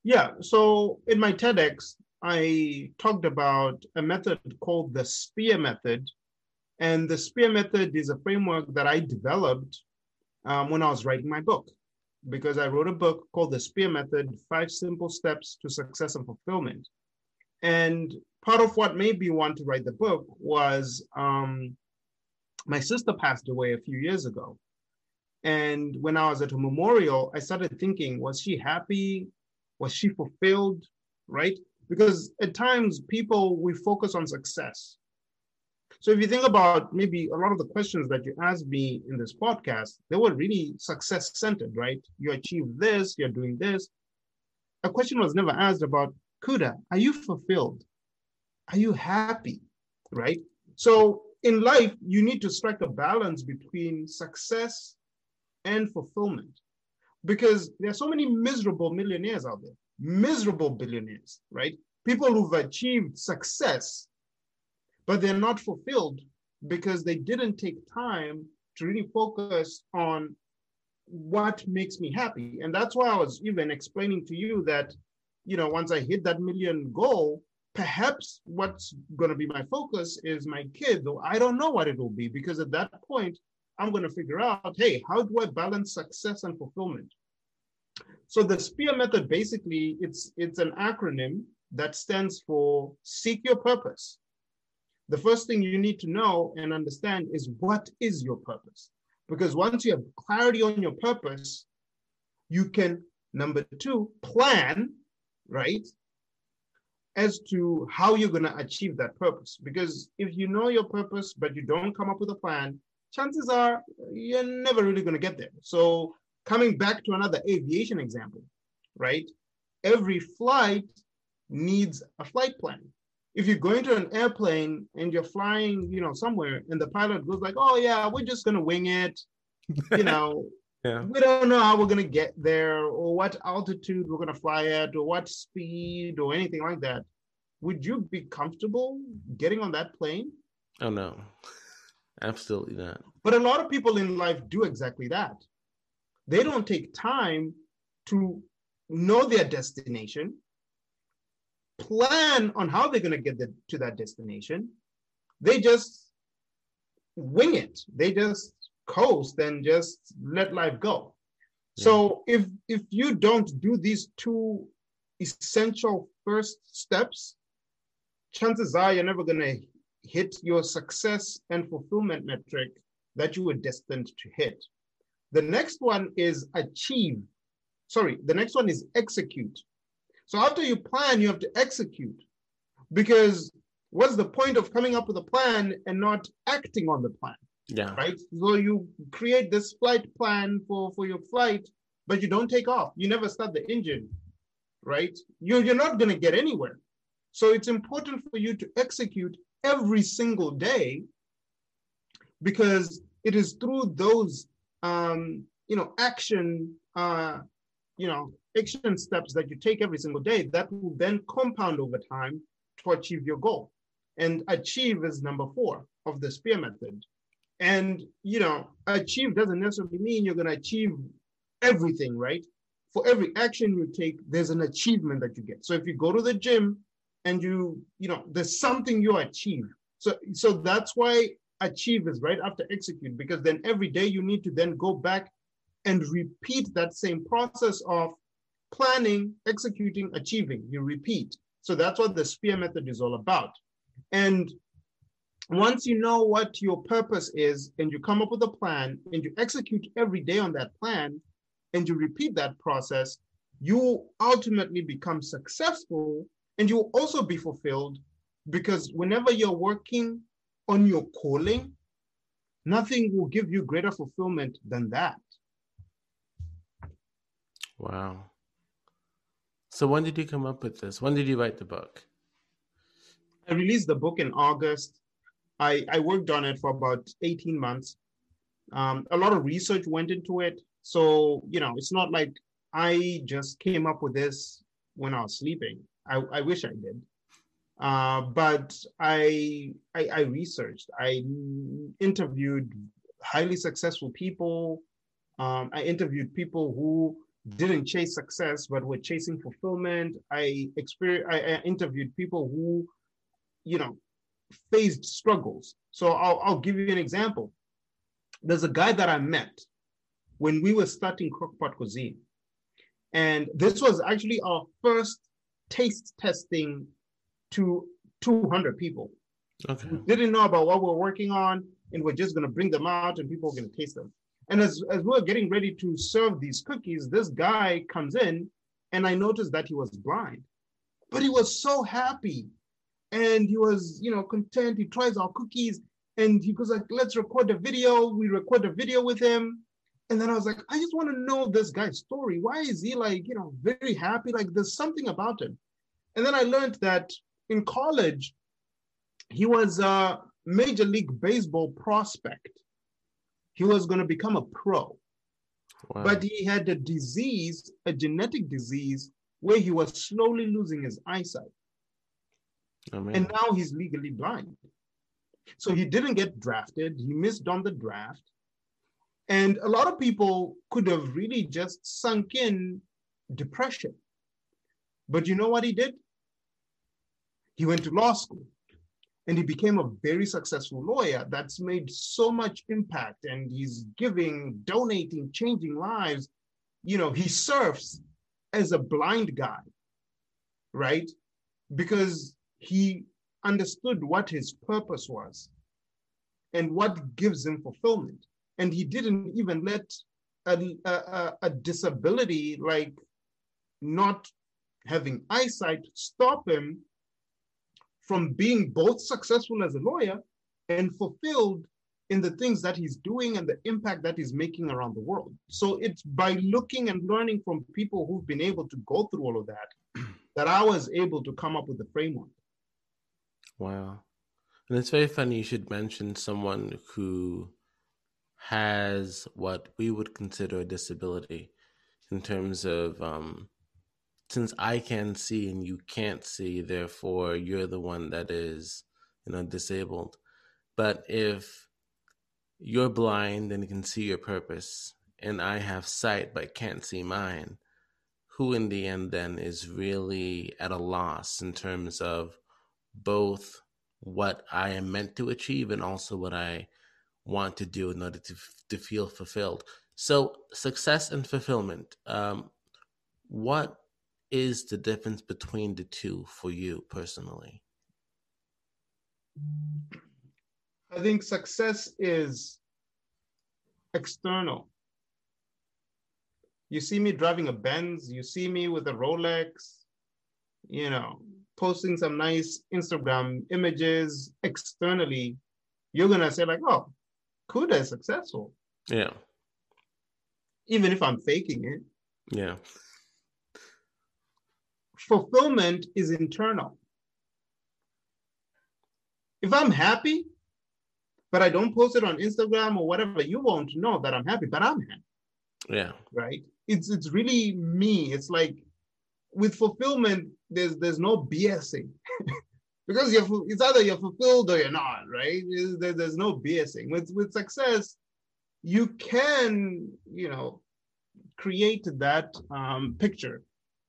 Yeah. So in my TEDx, I talked about a method called the SPEAR method. And the SPEAR method is a framework that I developed um, when I was writing my book because I wrote a book called The Spear Method Five Simple Steps to Success and Fulfillment. And part of what made me want to write the book was um, my sister passed away a few years ago. And when I was at a memorial, I started thinking, was she happy? Was she fulfilled? Right? Because at times people, we focus on success. So if you think about maybe a lot of the questions that you asked me in this podcast, they were really success centered, right? You achieved this, you're doing this. A question was never asked about, Kuda, are you fulfilled? Are you happy? Right? So in life, you need to strike a balance between success and fulfillment because there are so many miserable millionaires out there, miserable billionaires, right? People who've achieved success but they're not fulfilled because they didn't take time to really focus on what makes me happy. And that's why I was even explaining to you that, you know, once I hit that million goal, perhaps what's going to be my focus is my kid, though I don't know what it will be because at that point, I'm going to figure out, hey, how do I balance success and fulfillment? So the SPEAR method basically it's it's an acronym that stands for seek your purpose, the first thing you need to know and understand is what is your purpose? Because once you have clarity on your purpose, you can, number two, plan, right? As to how you're going to achieve that purpose. Because if you know your purpose, but you don't come up with a plan, chances are you're never really going to get there. So, coming back to another aviation example, right? Every flight needs a flight plan. If you go into an airplane and you're flying, you know, somewhere, and the pilot goes like, "Oh yeah, we're just gonna wing it," you know, yeah. we don't know how we're gonna get there, or what altitude we're gonna fly at, or what speed, or anything like that. Would you be comfortable getting on that plane? Oh no, absolutely not. But a lot of people in life do exactly that. They don't take time to know their destination, plan on how they're going to get the, to that destination. They just wing it. They just coast and just let life go. Yeah. So if if you don't do these two essential first steps, chances are you're never going to hit your success and fulfillment metric that you were destined to hit. The next one is achieve. Sorry, the next one is execute. So after you plan, you have to execute. Because what's the point of coming up with a plan and not acting on the plan? Yeah. Right. So you create this flight plan for, for your flight, but you don't take off. You never start the engine. Right. You're, you're not going to get anywhere. So it's important for you to execute every single day because it is through those um, you know action uh, you know action steps that you take every single day that will then compound over time to achieve your goal and achieve is number four of the spear method and you know achieve doesn't necessarily mean you're going to achieve everything right? For every action you take there's an achievement that you get. So if you go to the gym and you you know there's something you achieve. So so that's why achieve is right after execute because then every day you need to then go back and repeat that same process of planning executing achieving. You repeat. So that's what the spear method is all about. And once you know what your purpose is and you come up with a plan and you execute every day on that plan and you repeat that process you ultimately become successful and you'll also be fulfilled because whenever you're working on your calling, nothing will give you greater fulfillment than that. Wow. So when did you come up with this? When did you write the book? I released the book in August. I, I worked on it for about 18 months. Um, a lot of research went into it. So, you know, it's not like I just came up with this when I was sleeping. I, I wish I did. Uh, but I, I, I researched, I interviewed highly successful people. Um, I interviewed people who didn't chase success but were chasing fulfillment. I I, I interviewed people who, you know, faced struggles. So I'll, I'll give you an example. There's a guy that I met when we were starting Crockpot Cuisine. And this was actually our first taste testing to 200 people. Okay. We didn't know about what we're working on, and we're just going to bring them out and people are going to taste them. And as, as we're getting ready to serve these cookies, this guy comes in, and I noticed that he was blind, but he was so happy. And he was, you know, content. He tries our cookies and he goes like, let's record a video. We record a video with him. And then I was like, I just want to know this guy's story. Why is he like, you know, very happy? Like there's something about him. And then I learned that in college, he was a Major League Baseball prospect. He was going to become a pro. Wow. But he had a disease, a genetic disease, where he was slowly losing his eyesight. Oh, and now he's legally blind. So he didn't get drafted. He missed on the draft. And a lot of people could have really just sunk in depression. But you know what he did? He went to law school and he became a very successful lawyer that's made so much impact and he's giving, donating, changing lives. You know, he serves as a blind guy, right? Because he understood what his purpose was and what gives him fulfillment. And he didn't even let a, a, a disability like not having eyesight stop him from being both successful as a lawyer and fulfilled in the things that he's doing and the impact that he's making around the world. So it's by looking and learning from people who've been able to go through all of that that I was able to come up with the framework. Wow. And it's very funny you should mention someone who has what we would consider a disability in terms of um, since I can see and you can't see, therefore you're the one that is, you know, disabled. But if you're blind and can see your purpose, and I have sight but can't see mine, who in the end then is really at a loss in terms of both what I am meant to achieve and also what I want to do in order to, to feel fulfilled. So, success and fulfillment. Um, what is the difference between the two for you personally? I think success is external. You see me driving a Benz, you see me with a Rolex, you know, posting some nice Instagram images externally, you're gonna say, like, oh, Kuda is successful. Yeah. Even if I'm faking it. Yeah fulfillment is internal. If I'm happy, but I don't post it on Instagram or whatever, you won't know that I'm happy, but I'm happy. Yeah. Right. It's it's really me. It's like with fulfillment, there's there's no BSing. because you're it's either you're fulfilled or you're not, right? There, there's no BSing. With with success, you can, you know, create that um, picture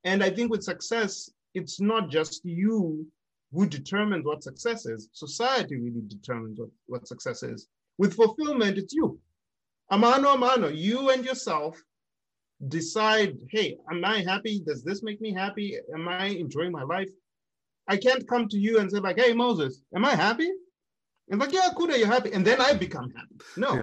and I think with success, it's not just you who determines what success is. Society really determines what, what success is. With fulfillment, it's you. Amano, amano, you and yourself decide, hey, am I happy? Does this make me happy? Am I enjoying my life? I can't come to you and say, like, hey, Moses, am I happy? And like, yeah, Kuda, you're happy. And then I become happy. No. Yeah.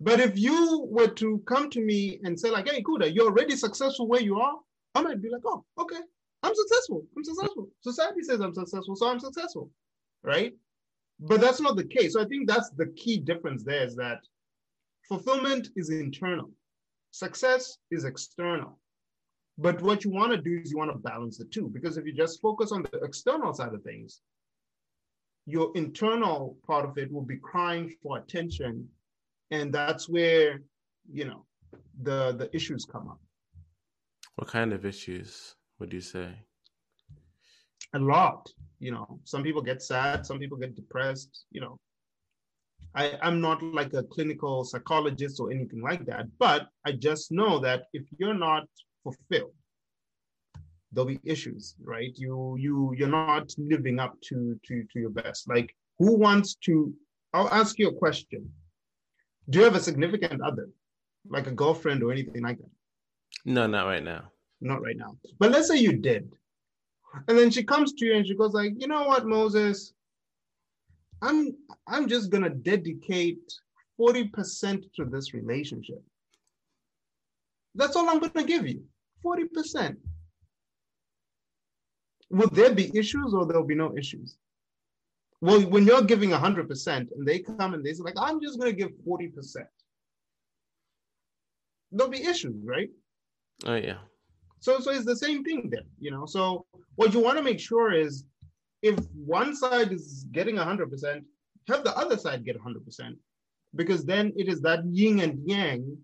But if you were to come to me and say, like, hey, Kuda, you're already successful where you are, I might be like, oh, okay, I'm successful. I'm successful. Society says I'm successful, so I'm successful, right? But that's not the case. So I think that's the key difference there is that fulfillment is internal, success is external. But what you want to do is you want to balance the two because if you just focus on the external side of things, your internal part of it will be crying for attention and that's where you know the the issues come up. What kind of issues would you say? A lot you know. Some people get sad some people get depressed you know I, i'm not like a clinical psychologist or anything like that but i just know that if you're not fulfilled there'll be issues right you you you're not living up to to to your best like who wants to i'll ask you a question do you have a significant other, like a girlfriend or anything like that? No, not right now. Not right now. But let's say you did. And then she comes to you and she goes like, you know what, Moses? I'm I'm just gonna dedicate 40% to this relationship. That's all I'm gonna give you. 40%. Will there be issues or there'll be no issues? Well, when you're giving 100% and they come and they say, like, I'm just going to give 40%, there'll be issues, right? Oh, yeah. So, so it's the same thing then, you know? So, what you want to make sure is if one side is getting 100%, have the other side get 100%, because then it is that yin and yang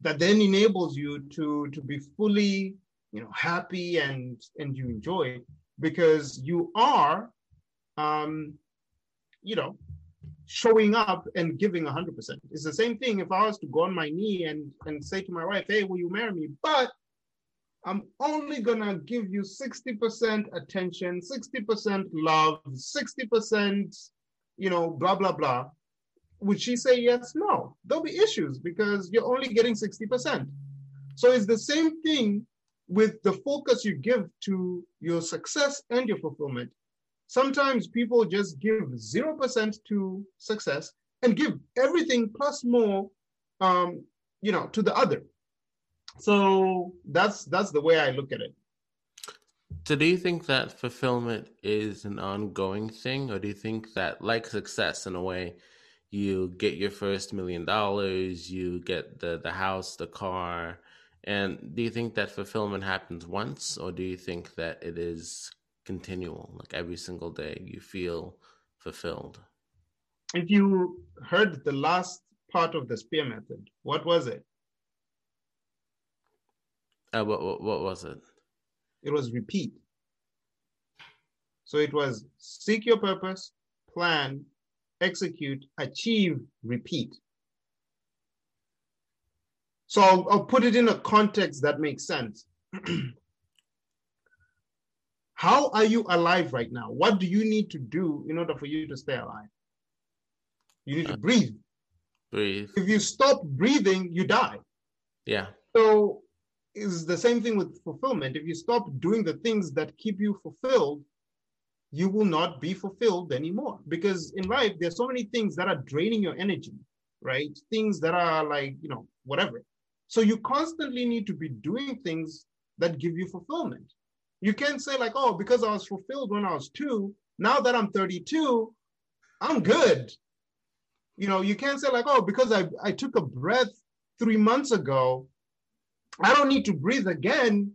that then enables you to, to be fully, you know, happy and, and you enjoy because you are um, you know, showing up and giving 100%. It's the same thing if I was to go on my knee and, and say to my wife, hey, will you marry me? But I'm only gonna give you 60% attention, 60% love, 60%, you know, blah, blah, blah. Would she say yes? No. There'll be issues because you're only getting 60%. So it's the same thing with the focus you give to your success and your fulfillment sometimes people just give 0% to success and give everything plus more um, you know to the other so that's that's the way i look at it so do you think that fulfillment is an ongoing thing or do you think that like success in a way you get your first million dollars, you get the the house, the car, and do you think that fulfillment happens once, or do you think that it is continual, like every single day you feel fulfilled? If you heard the last part of the spear method, what was it? Uh, what, what, what was it? It was repeat. So it was seek your purpose, plan, execute, achieve, repeat. So I'll, I'll put it in a context that makes sense. How are you alive right now? What do you need to do in order for you to stay alive? You need to uh, breathe. Breathe. If you stop breathing, you die. Yeah. So it's the same thing with fulfillment. If you stop doing the things that keep you fulfilled, you will not be fulfilled anymore. Because in life, there's so many things that are draining your energy, right? Things that are like, you know, whatever. So you constantly need to be doing things that give you fulfillment. You can't say, like, oh, because I was fulfilled when I was two, now that I'm 32, I'm good. You know, you can't say, like, oh, because I, I took a breath three months ago, I don't need to breathe again.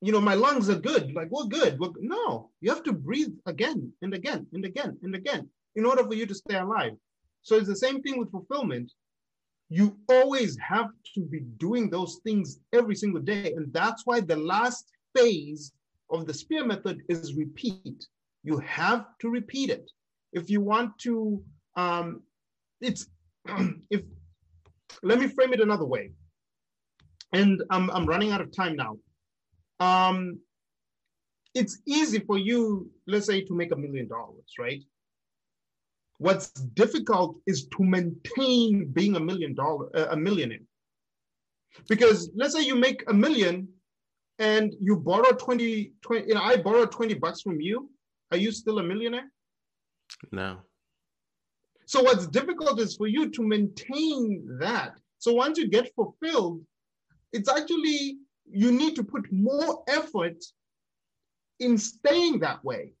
You know, my lungs are good. Like, we're good. We're, no, you have to breathe again and again and again and again in order for you to stay alive. So it's the same thing with fulfillment you always have to be doing those things every single day. And that's why the last phase of the spear method is repeat. You have to repeat it. If you want to, um, it's, if, let me frame it another way. And I'm, I'm running out of time now. Um, it's easy for you, let's say, to make a million dollars, right? What's difficult is to maintain being a million dollar, uh, a millionaire. Because let's say you make a million and you borrow 20, 20 you know, I borrow 20 bucks from you. Are you still a millionaire? No. So what's difficult is for you to maintain that. So once you get fulfilled, it's actually, you need to put more effort in staying that way.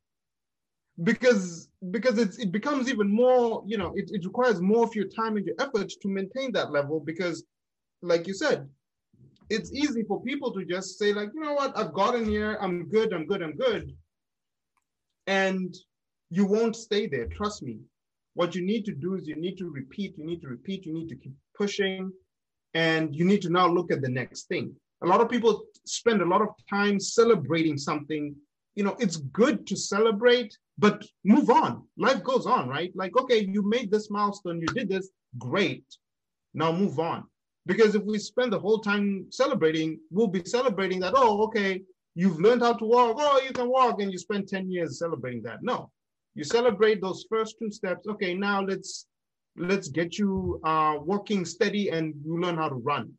Because because it becomes even more you know it, it requires more of your time and your effort to maintain that level because like you said it's easy for people to just say like you know what? I've gotten here. I'm good. I'm good. I'm good. And you won't stay there. Trust me. What you need to do is you need to repeat. You need to repeat. You need to keep pushing and you need to now look at the next thing a lot of people spend a lot of time celebrating something you know it's good to celebrate but move on. Life goes on, right? Like, okay, you made this milestone, you did this, great. Now move on. Because if we spend the whole time celebrating, we'll be celebrating that, oh, okay, you've learned how to walk, oh, you can walk, and you spend 10 years celebrating that. No. You celebrate those first two steps. Okay, now let's let's get you uh, walking steady and you learn how to run.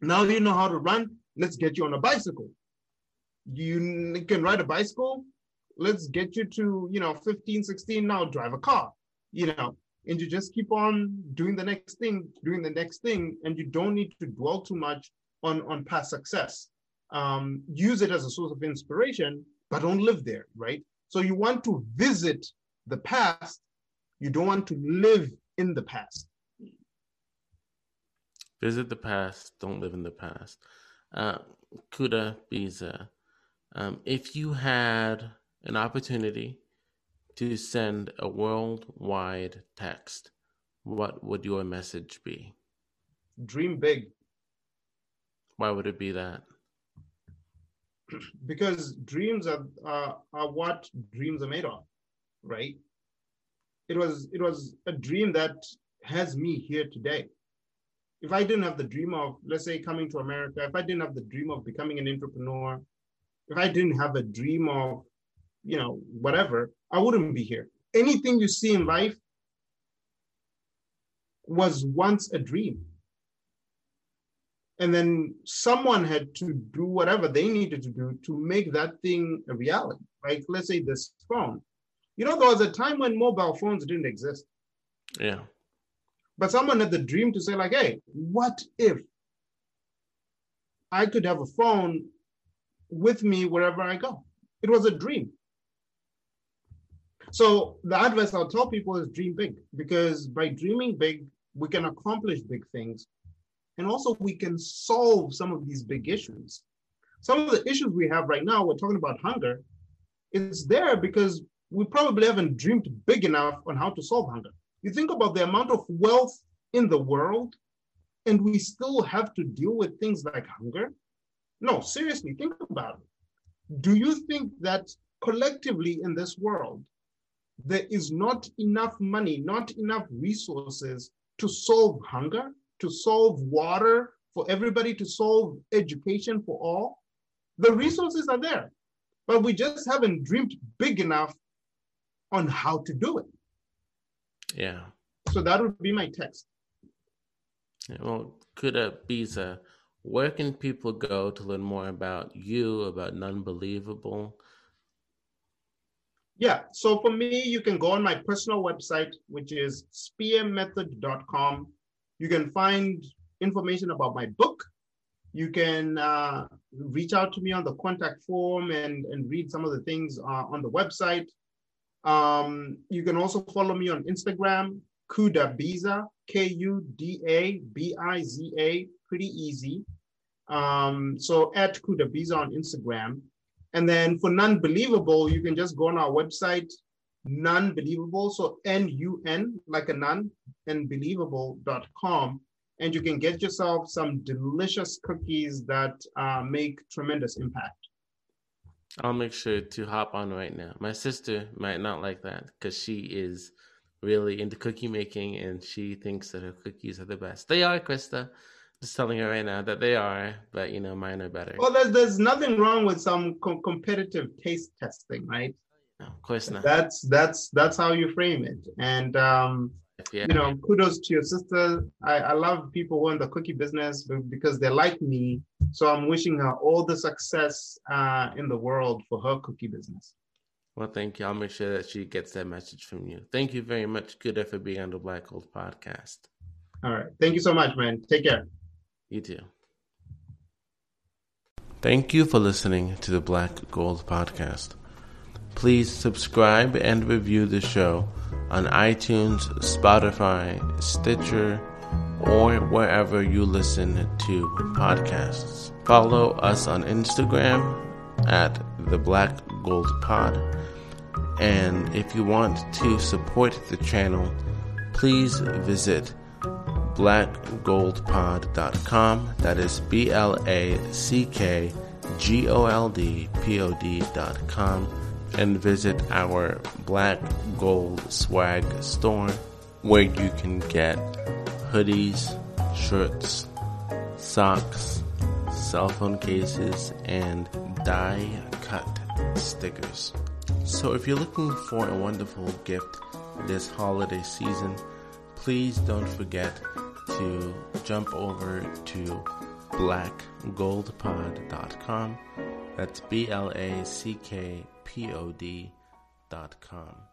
Now you know how to run, let's get you on a bicycle. You can ride a bicycle, let's get you to, you know, 15, 16, now drive a car, you know, and you just keep on doing the next thing, doing the next thing, and you don't need to dwell too much on, on past success. Um, use it as a source of inspiration, but don't live there, right? So you want to visit the past, you don't want to live in the past. Visit the past, don't live in the past. Uh, Kuda Biza, um, if you had an opportunity to send a worldwide text, what would your message be? Dream big. Why would it be that? Because dreams are, uh, are what dreams are made of, right? It was it was a dream that has me here today. If I didn't have the dream of, let's say, coming to America, if I didn't have the dream of becoming an entrepreneur, if I didn't have a dream of you know, whatever, I wouldn't be here. Anything you see in life was once a dream. And then someone had to do whatever they needed to do to make that thing a reality, Like, Let's say this phone. You know, there was a time when mobile phones didn't exist. Yeah. But someone had the dream to say, like, hey, what if I could have a phone with me wherever I go? It was a dream. So the advice I'll tell people is dream big because by dreaming big, we can accomplish big things. And also we can solve some of these big issues. Some of the issues we have right now, we're talking about hunger, it's there because we probably haven't dreamed big enough on how to solve hunger. You think about the amount of wealth in the world, and we still have to deal with things like hunger? No, seriously, think about it. Do you think that collectively in this world, there is not enough money, not enough resources to solve hunger, to solve water for everybody, to solve education for all? The resources are there, but we just haven't dreamed big enough on how to do it. Yeah. So that would be my text. Yeah, well, Kuda Biza, where can people go to learn more about you, about Nunbelievable? Yeah, so for me, you can go on my personal website, which is spearmethod.com. You can find information about my book. You can uh, reach out to me on the contact form and, and read some of the things uh, on the website. Um, you can also follow me on Instagram, Kuda Biza, K U D A B I Z A, pretty easy. Um, so at Kuda Biza on Instagram. And then for Nunbelievable, you can just go on our website, Nunbelievable. So N U N, like a nun, and believable.com. And you can get yourself some delicious cookies that uh, make tremendous impact. I'll make sure to hop on right now. My sister might not like that because she is really into cookie making and she thinks that her cookies are the best. They are, Krista. Just telling her right now that they are, but you know, mine are better. Well, there's, there's nothing wrong with some com- competitive taste testing, right? No, of course not. That's that's that's how you frame it. And um, yeah. you know, kudos to your sister. I, I love people who are in the cookie business because they're like me. So I'm wishing her all the success uh, in the world for her cookie business. Well, thank you. I'll make sure that she gets that message from you. Thank you very much, Kuda, for being on the Black Gold podcast. All right. Thank you so much, man. Take care. You too. Thank you for listening to the Black Gold podcast. Please subscribe and review the show on iTunes, Spotify, Stitcher, or wherever you listen to podcasts. Follow us on Instagram at the Black Gold Pod. And if you want to support the channel, please visit blackgoldpod.com. That is B L A C K G O L D P O D.com. And visit our Black Gold Swag store where you can get hoodies, shirts, socks, cell phone cases, and die cut stickers. So if you're looking for a wonderful gift this holiday season, please don't forget to jump over to blackgoldpod.com. That's B L A C K P O D.com.